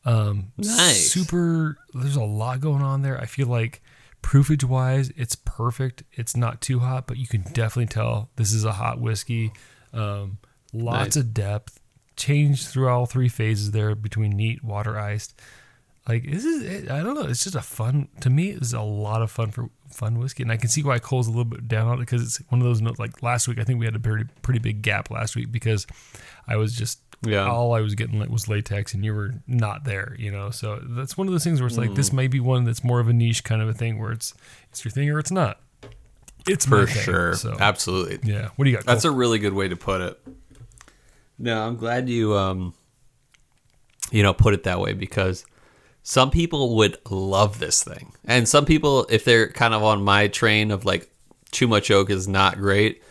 Um, Nice. Super. There's a lot going on there. I feel like proofage wise, it's perfect. It's not too hot, but you can definitely tell this is a hot whiskey. Um, lots Nice. of depth. Changed through all three phases there between neat, water, iced. Like this is, it, I don't know. It's just a fun to me. It's a lot of fun for fun whiskey, and I can see why Cole's a little bit down on it because it's one of those notes. Like last week, I think we had a pretty pretty big gap last week because I was just Yeah. all I was getting was latex, and you were not there. You know, so that's one of those things where it's like this may be one that's more of a niche kind of a thing where it's it's your thing or it's not. It's for thing, sure. So Absolutely. yeah, what do you got? That's a really good way to put it. No, I'm glad you um you know put it that way because some people would love this thing. And some people if they're kind of on my train of like too much oak is not great,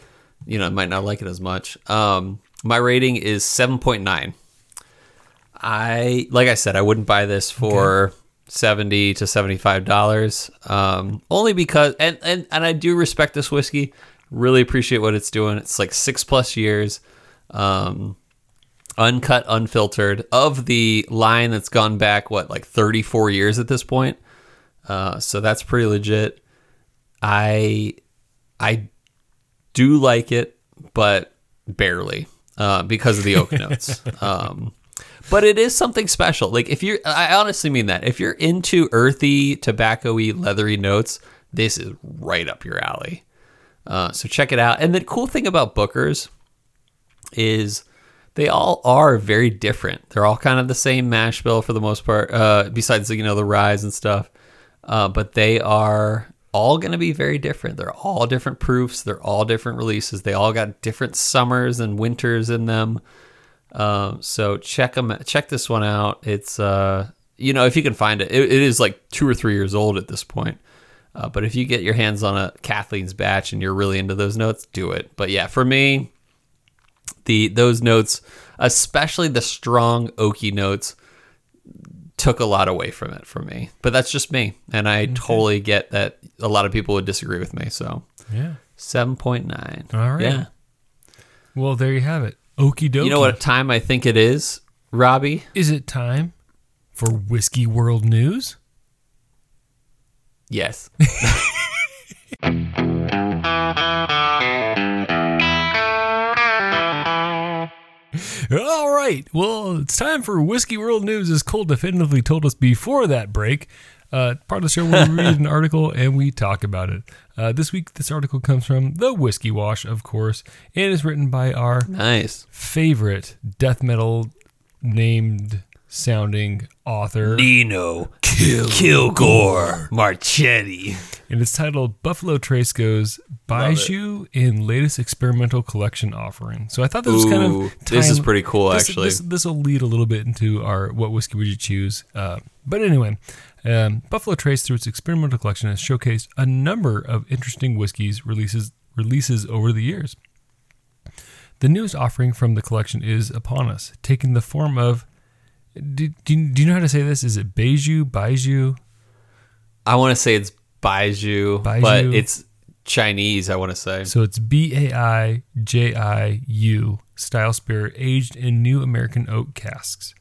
you know, might not like it as much. Um my rating is 7.9. I like I said I wouldn't buy this for 70 to 75 dollars um only because and, and and I do respect this whiskey really appreciate what it's doing it's like 6 plus years um uncut unfiltered of the line that's gone back what like 34 years at this point uh so that's pretty legit I I do like it but barely uh because of the oak notes um but it is something special. Like if you're, I honestly mean that. If you're into earthy, tobacco-y, leathery notes, this is right up your alley. Uh, so check it out. And the cool thing about Booker's is they all are very different. They're all kind of the same mash bill for the most part, uh, besides you know the rise and stuff. Uh, but they are all going to be very different. They're all different proofs. They're all different releases. They all got different summers and winters in them. Um, so check them, check this one out. It's, uh, you know, if you can find it, it, it is like two or three years old at this point. Uh, but if you get your hands on a Kathleen's batch and you're really into those notes, do it. But yeah, for me, the those notes, especially the strong oaky notes, took a lot away from it for me. But that's just me, and I totally get that a lot of people would disagree with me. So yeah. seven point nine. All right. Yeah. Well, there you have it. Okie dokie. You know what time I think it is, Robbie? Is it time for Whiskey World News? Yes. right. Well, it's time for Whiskey World News, as Cole definitively told us before that break. Uh, part of the show where we read an article and we talk about it. Uh, this week, this article comes from The Whiskey Wash, of course, and is written by our nice. favorite death metal named sounding author. Nino Kilgore Marchetti. And it's titled Buffalo Trace Goes Bijou in latest experimental collection offering. So I thought this was kind Ooh, of this is pretty cool, this- actually. This this will lead a little bit into our what whiskey would you choose. Uh, but anyway, um, Buffalo Trace through its experimental collection has showcased a number of interesting whiskeys releases releases over the years. The newest offering from the collection is upon us, taking the form of. Do, do, you- do you know how to say this? Is it Beiju, Baiju? I want to say it's Baiju, but it's Chinese, I want to say. So it's B A I J I U style spirit aged in new American oak casks.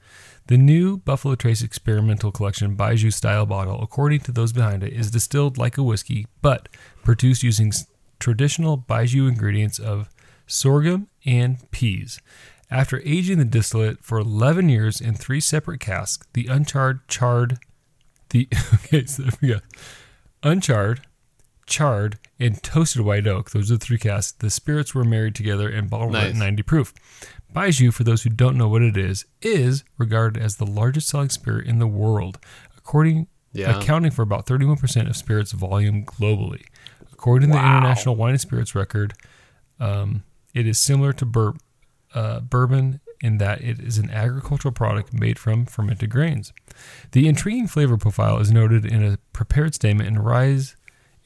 The new Buffalo Trace experimental collection Baiju style bottle, according to those behind it, is distilled like a whiskey, but produced using traditional Baijiu ingredients of sorghum and peas. After aging the distillate for 11 years in three separate casks, the uncharred, charred, the okay, so there we go, uncharred, charred, and toasted white oak. Those are the three casks. The spirits were married together and bottled at 90 proof. Baijiu, for those who don't know what it is, is regarded as the largest selling spirit in the world, according Yeah. accounting for about 31% of spirits volume globally. According to the International Wine and Spirits record, um, it is similar to bur- uh, bourbon in that it is an agricultural product made from fermented grains. The intriguing flavor profile is noted in a prepared statement and rise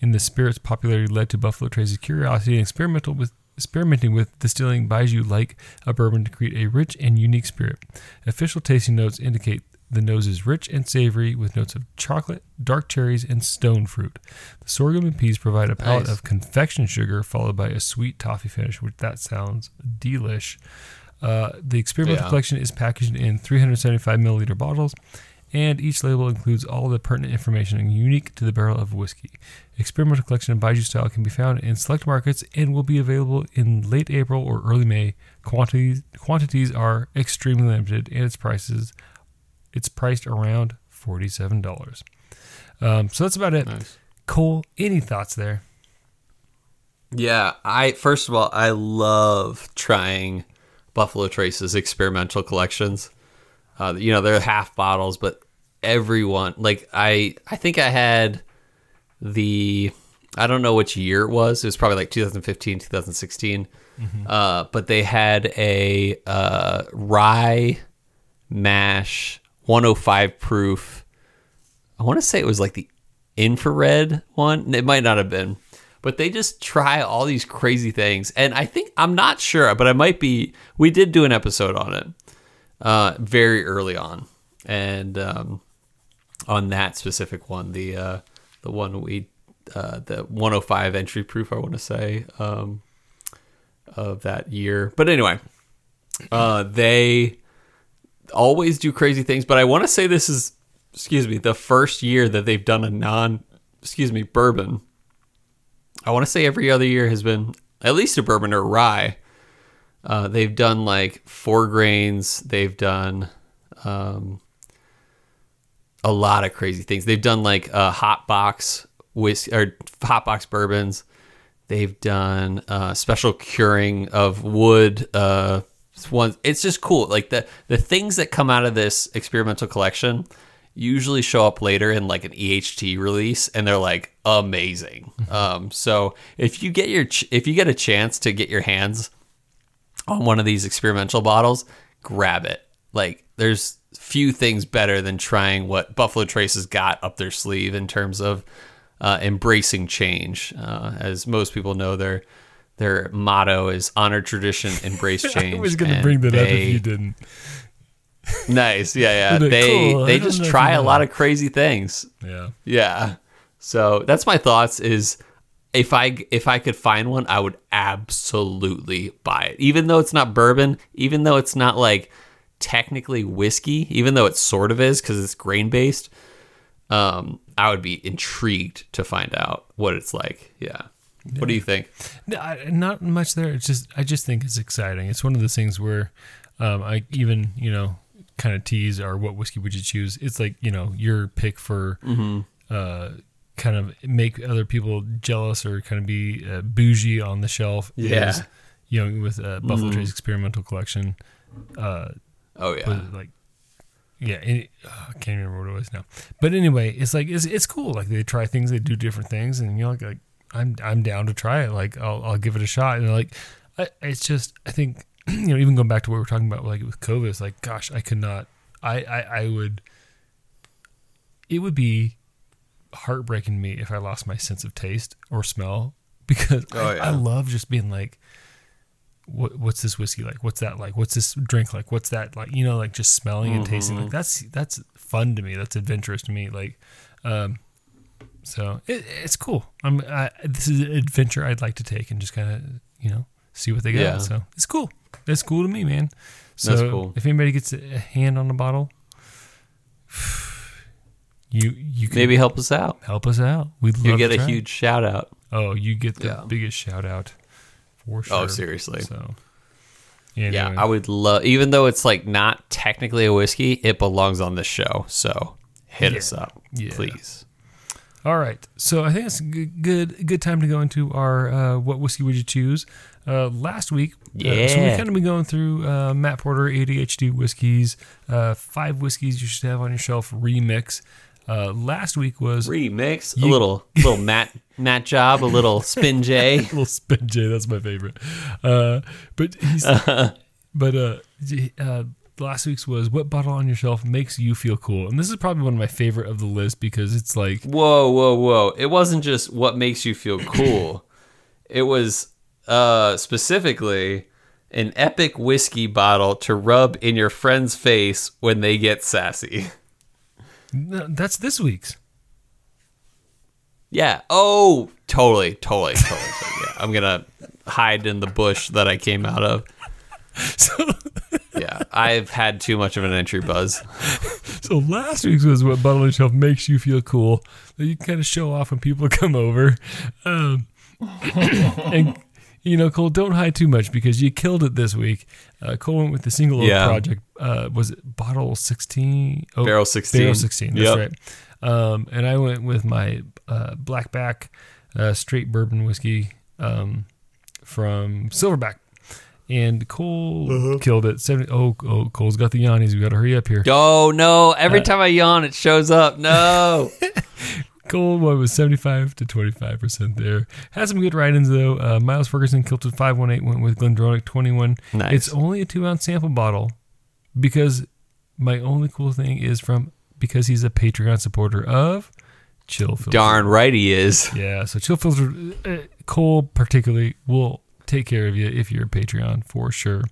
in the spirit's popularity led to Buffalo Trace's curiosity and experimental with experimenting with distilling baijiu like a bourbon to create a rich and unique spirit. Official tasting notes indicate the nose is rich and savory with notes of chocolate, dark cherries, and stone fruit. The sorghum and peas provide a palette Nice. of confection sugar followed by a sweet toffee finish, which that sounds delish. Uh, the experimental Yeah. collection is packaged in 375 milliliter bottles, and each label includes all the pertinent information unique to the barrel of whiskey. Experimental collection of Baijiu style can be found in select markets and will be available in late April or early May. Quantities quantities are extremely limited, and its prices it's priced around forty seven dollars. Um, so that's about it. Nice. Cole, any thoughts there? Yeah, I first of all, I love trying Buffalo Trace's experimental collections. Uh, you know, they're half bottles, but everyone like I I think I had the I don't know which year it was. It was probably like 2015, 2016. Uh, but they had a uh, rye mash 105 proof I want to say it was like the infrared one. It might not have been, but they just try all these crazy things. And I think I'm not sure, but I might be. We did do an episode on it uh, very early on, and um, on that specific one, the uh, the one we uh, the 105 entry proof. I want to say um, of that year, but anyway, uh, they always do crazy things, but I want to say this is, excuse me, the first year that they've done a non, excuse me, bourbon. I want to say every other year has been at least a bourbon or rye. Uh, they've done like four grains. They've done um, a lot of crazy things. They've done like uh, hot box whis or hot box bourbons. They've done uh, special curing of wood. Uh, one, it's just cool. Like the the things that come out of this experimental collection usually show up later in like an EHT release, and they're like amazing. um, so if you get your ch- if you get a chance to get your hands on one of these experimental bottles, grab it. Like there's few things better than trying what Buffalo Trace has got up their sleeve in terms of uh, embracing change. Uh, as most people know, their their motto is honor tradition, embrace change. I was going to bring that up if you didn't. Nice, yeah, yeah. They cool? They just try a lot of crazy things. Yeah. Yeah. So that's my thoughts. Is if I if I could find one, I would absolutely buy it. Even though it's not bourbon, even though it's not like technically whiskey, even though it sort of is because it's grain based. Um, I would be intrigued to find out what it's like. Yeah. What do you think? Not much there. It's just I just think it's exciting. It's one of those things where um, I even you know kind of tease or what whiskey would you choose? It's like you know your pick for Mm-hmm. uh, kind of make other people jealous or kind of be uh, bougie on the shelf. Yeah. is, you know with uh, Buffalo Mhm. Trace experimental collection. Uh, Oh yeah. like yeah it, uh, I can't remember what it was now but anyway it's like it's, it's cool like they try things they do different things and you know, like, like I'm I'm down to try it like I'll, I'll give it a shot and like I, it's just I think you know even going back to what we are talking about like with COVID it's like gosh I could not I I, I would it would be heartbreaking to me if I lost my sense of taste or smell because Oh, I, yeah. I love just being like what, what's this whiskey like? What's that like? What's this drink like? What's that like? You know, like just smelling and tasting. Mm-hmm. Like that's that's fun to me. That's adventurous to me. Like, um, so it, it's cool. I'm I, this is an adventure I'd like to take and just kind of you know see what they got. Yeah. So it's cool. It's cool to me, man. So That's cool. if anybody gets a hand on the bottle, you you can Maybe help us out. help us out. We'd love You get a huge shout out. oh, you get the Yeah. biggest shout out for oh, sure. Oh, seriously. So, Yeah. I would love, even though it's like not technically a whiskey, it belongs on this show. So hit us up, Yeah. please. All right, so I think it's a good good, good time to go into our uh, what whiskey would you choose? Uh, last week, uh, so we Yeah. kind of been going through uh, Matt Porter ADHD whiskeys, uh, five whiskeys you should have on your shelf remix. Uh, last week was Remix, You- a little, little Matt, Matt job, a little spin J. little spin J. That's my favorite. Uh, but he's but uh, j- uh, last week's was what bottle on your shelf makes you feel cool, and this is probably one of my favorite of the list because it's like Whoa, whoa, whoa! It wasn't just what makes you feel cool. it was uh, specifically an epic whiskey bottle to rub in your friend's face when they get sassy. that's this week's. Yeah. Oh, totally, totally, totally. totally. Yeah. I'm gonna hide in the bush that I came out of. So, Yeah, I've had too much of an entry buzz. so last week's was what bottle on shelf makes you feel cool that you can kind of show off when people come over. Um, and you know, Cole, don't hide too much because you killed it this week. Uh, Cole went with the single oak Yeah. project. Uh, was it bottle sixteen? Oh, Barrel 16. Barrel sixteen. That's Yep. right. Um, and I went with my uh, blackback uh, straight bourbon whiskey um, from Silverback. And Cole Uh-huh. killed it. 70, oh, oh, Cole's got the Yannis. We got to hurry up here. Oh no! Every time I yawn, it shows up. No. Cole one was 75 to 25% there. Had some good write-ins though. Uh, Miles Ferguson, Kilted 518, went with Glendronach 21. Nice. It's only a two ounce sample bottle because my only cool thing is from because he's a Patreon supporter of Chill Filter. Darn right he is. Yeah, so Chill Filter, uh, Cole particularly will take care of you if you're a Patreon for sure.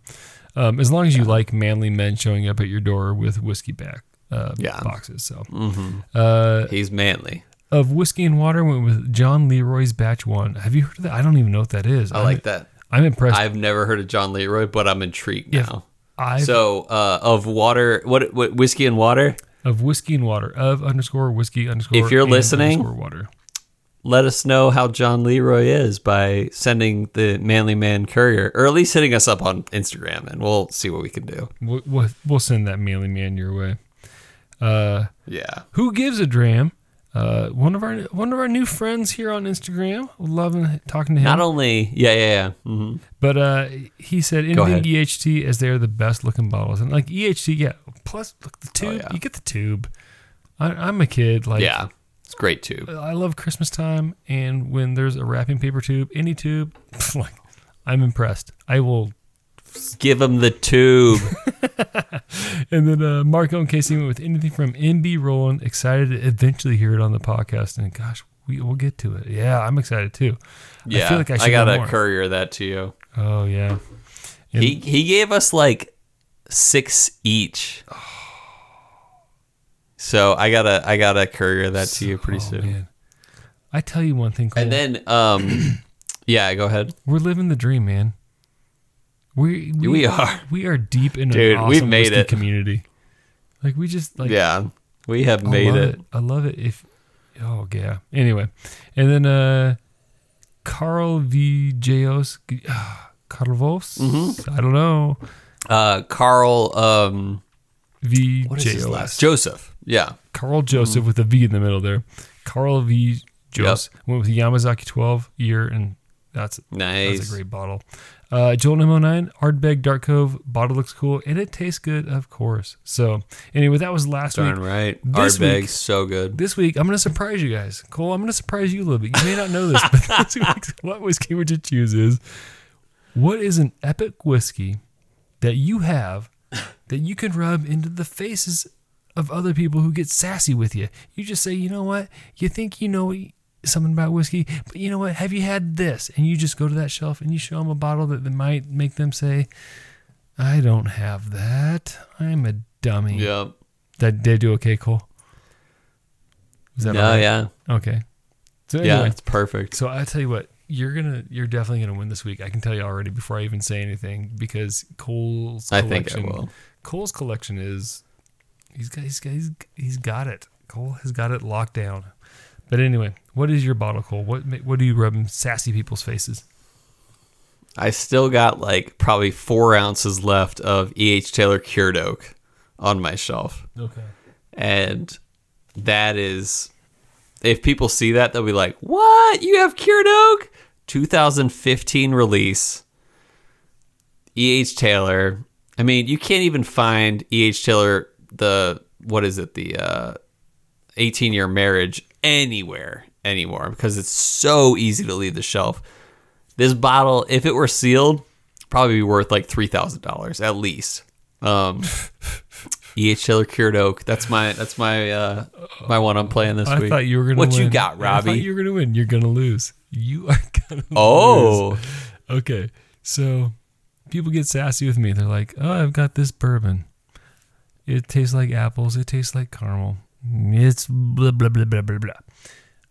Um, as long as you like manly men showing up at your door with whiskey back uh, Yeah. boxes. So hmm uh, He's manly. of whiskey and water went with John Leroy's batch one. Have you heard of that? I don't even know what that is. I like that. I'm impressed. I've never heard of John Leroy, but I'm intrigued Yeah. now. I've, So, uh, of water, what, what whiskey and water? of whiskey and water of underscore whiskey underscore. If you're listening- water. Let us know how John Leroy is by sending the Manly Man Courier, or at least hitting us up on Instagram, and we'll see what we can do. We'll, we'll, we'll send that manly man your way. Uh, Yeah. who gives a dram? Uh, one of our one of our new friends here on Instagram. Loving talking to him. Not only, yeah, yeah, yeah. hmm But uh, he said anything. EHT as they're the best looking bottles, and like EHT, yeah. Plus, look the tube. Oh, yeah. You get the tube. I, I'm a kid. Like, yeah, it's great too. I love Christmas time, and when there's a wrapping paper tube, any tube, like, I'm impressed. I will. Give them the tube. And then uh, Marco and Casey went with anything from MB Roland. Excited to eventually hear it on the podcast, and gosh, we will get to it. Yeah, I'm excited too. Yeah, I feel like I should gotta know courier that to you. Oh yeah. And- He he gave us like six each. So I gotta I gotta courier that to you pretty Oh, soon. man. I tell you one thing, Cole. And then um yeah, go ahead. We're living the dream, man. We we, We are. we are deep in Dude, an awesome we've made whiskey it. community. Like we just like yeah. We have I made love it. I love it. If oh yeah. Anyway, and then uh, Carl V. Jos Carvos. Mm-hmm. I don't know. Uh Carl um V. what is his last Joseph. Yeah. Carl Joseph with a V in the middle there. Carl V. Jos went with Yamazaki 12 year, and that's Nice. That's a great bottle. Uh, Joel M09, Ardbeg Dark Cove. Bottle looks cool and it tastes good, of course. So, anyway, that was last Darn week. right. This Ardbeg, week- so good. This week, I'm going to surprise you guys. Cole, I'm going to surprise you a little bit. You may not know this, but this week's What Whiskey Would You Choose is what is an epic whiskey that you have that you can rub into the faces of other people who get sassy with you? You just say, you know what? You think you know something about whiskey, but you know what? Have you had this? And you just go to that shelf and you show them a bottle that, might make them say, I don't have that. I'm a dummy. Yep. That did do okay, Cole? Is that No, right? yeah. Okay. So Yeah, it's perfect. so I tell you what, you're gonna, you're definitely gonna win this week. I can tell you already before I even say anything because Cole's I collection. think I will. Cole's collection is, he's got, he's got, he's, he's got it. Cole has got it locked down. But anyway, what is your bottle, Cole? What what do you rub in sassy people's faces? I still got like probably four ounces left of E.H. Taylor cured oak on my shelf. Okay. And that is, if people see that, they'll be like, what? You have cured oak? 2015 release. E.H. Taylor. I mean, you can't even find E.H. Taylor, the, what is it, the uh, 18 year marriage anywhere anymore because it's so easy to leave the shelf. This bottle, if it were sealed, probably be worth like three thousand dollars at least. Um, E.H. Taylor cured oak. That's my that's my uh, my one I'm playing this I week. I thought you were gonna. What you win. got, I Robbie? thought you were gonna win. You're gonna lose. You are gonna. lose. oh, Okay. So people get sassy with me. They're like, "Oh, I've got this bourbon. It tastes like apples. It tastes like caramel. It's blah blah blah blah blah blah."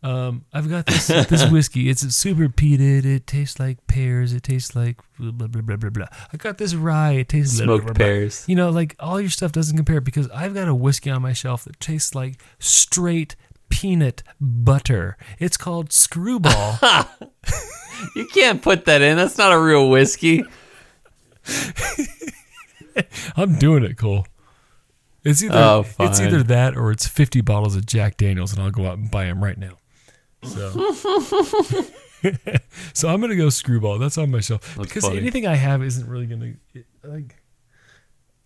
Um, I've got this this whiskey. It's super peated. It tastes like pears. It tastes like blah blah blah blah blah. I got this rye. It tastes blah, blah, smoked blah, blah. pears. You know, like all your stuff doesn't compare because I've got a whiskey on my shelf that tastes like straight peanut butter. It's called Screwball. You can't put that in. That's not a real whiskey. I'm doing it, Cole. It's either Oh, it's either that or it's 50 bottles of Jack Daniels, and I'll go out and buy them right now. So, so I'm gonna go screwball. That's on my shelf That's because funny. anything I have isn't really gonna like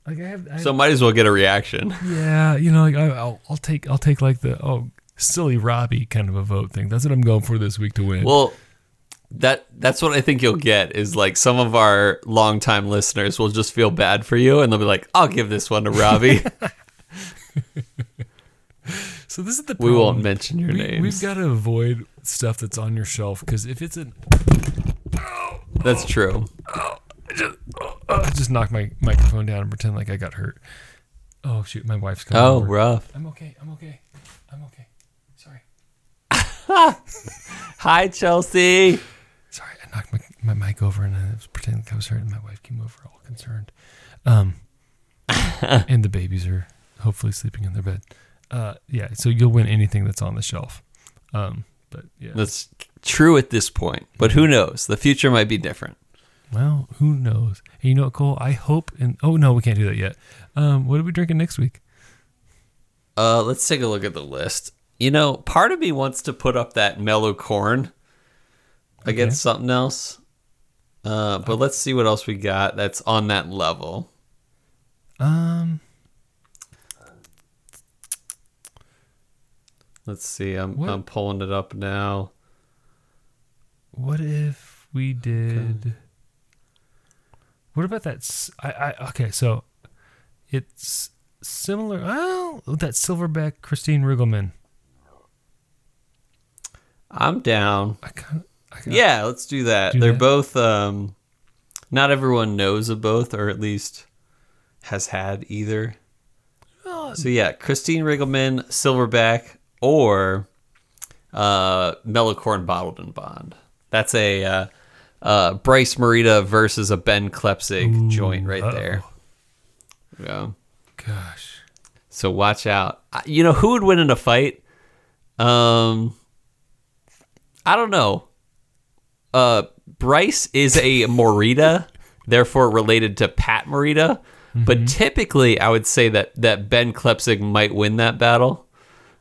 like I have. I have So might as well get a reaction. yeah, you know, like I, I'll, I'll take I'll take like the oh silly Robbie kind of a vote thing. That's what I'm going for this week to win. Well, that that's what I think you'll get is like some of our longtime listeners will just feel bad for you and they'll be like, "I'll give this one to Robbie." so this is the we won't mention your we, names. We've got to avoid stuff that's on your shelf because if it's an That's true. I just knocked my microphone down and pretend like I got hurt. Oh shoot, my wife's coming Oh, over. rough. I'm okay. I'm okay. I'm okay. Sorry. Hi, Chelsea. Knocked my, my mic over and I was pretending like I was hurt and my wife came over all concerned. Um and the babies are hopefully sleeping in their bed. Uh yeah, so you'll win anything that's on the shelf. Um but yeah. That's true at this point, but who knows? The future might be different. Well, who knows? And you know what, Cole? I hope and oh no, we can't do that yet. Um what are we drinking next week? Uh, let's take a look at the list. You know, part of me wants to put up that mellow corn against something else. Uh, but let's see what else we got that's on that level. Um Let's see. I'm What- I'm pulling it up now. What if we did? What about that? I, I okay, so it's similar. Well, that Silverback Christine Riggleman. I'm down. I kind of Yeah, let's do that. Do They're that. both um not everyone knows of both or at least has had either. So yeah, Christine Riggleman, Silverback, or uh Mellow Corn Bottled and Bond. That's a uh, uh Bryce Morita versus a Ben Klepsig joint right there. Yeah. Gosh, So watch out. You know who would win in a fight? Um, I don't know. Uh, Bryce is a Morita, therefore related to Pat Morita. But typically, I would say that that Ben Klepsig might win that battle.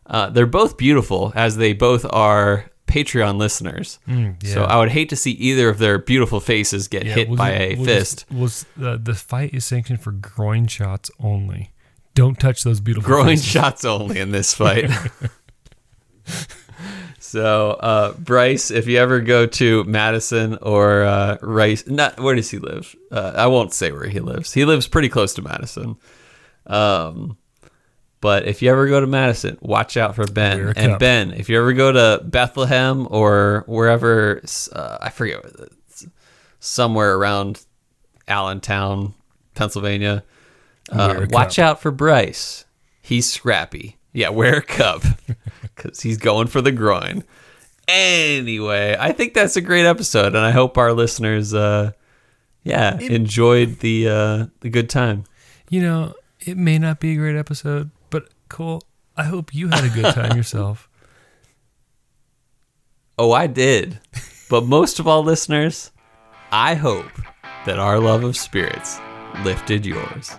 Uh, they're both beautiful, as they both are Patreon listeners. So yeah. I would hate to see either of their beautiful faces get Yeah, hit we'll by just- a we'll fist. just- we'll uh, the fight is sanctioned for groin shots only. Don't touch those beautiful Groin faces. shots only in this fight. so, uh, Bryce, if you ever go to Madison or uh, Rice, not where does he live? Uh, I won't say where he lives. He lives pretty close to Madison. Um, but if you ever go to Madison, watch out for Ben. And. Ben, if you ever go to Bethlehem or wherever, uh, I forget, somewhere around Allentown, Pennsylvania, uh, watch cup. out for Bryce. He's scrappy. Yeah, wear a cup because he's going for the groin. Anyway, I think that's a great episode, and I hope our listeners, uh, yeah, enjoyed the uh, the good time. You know, it may not be a great episode, but Cole, I hope you had a good time yourself. Oh, I did. But most of all, listeners, I hope that our love of spirits lifted yours.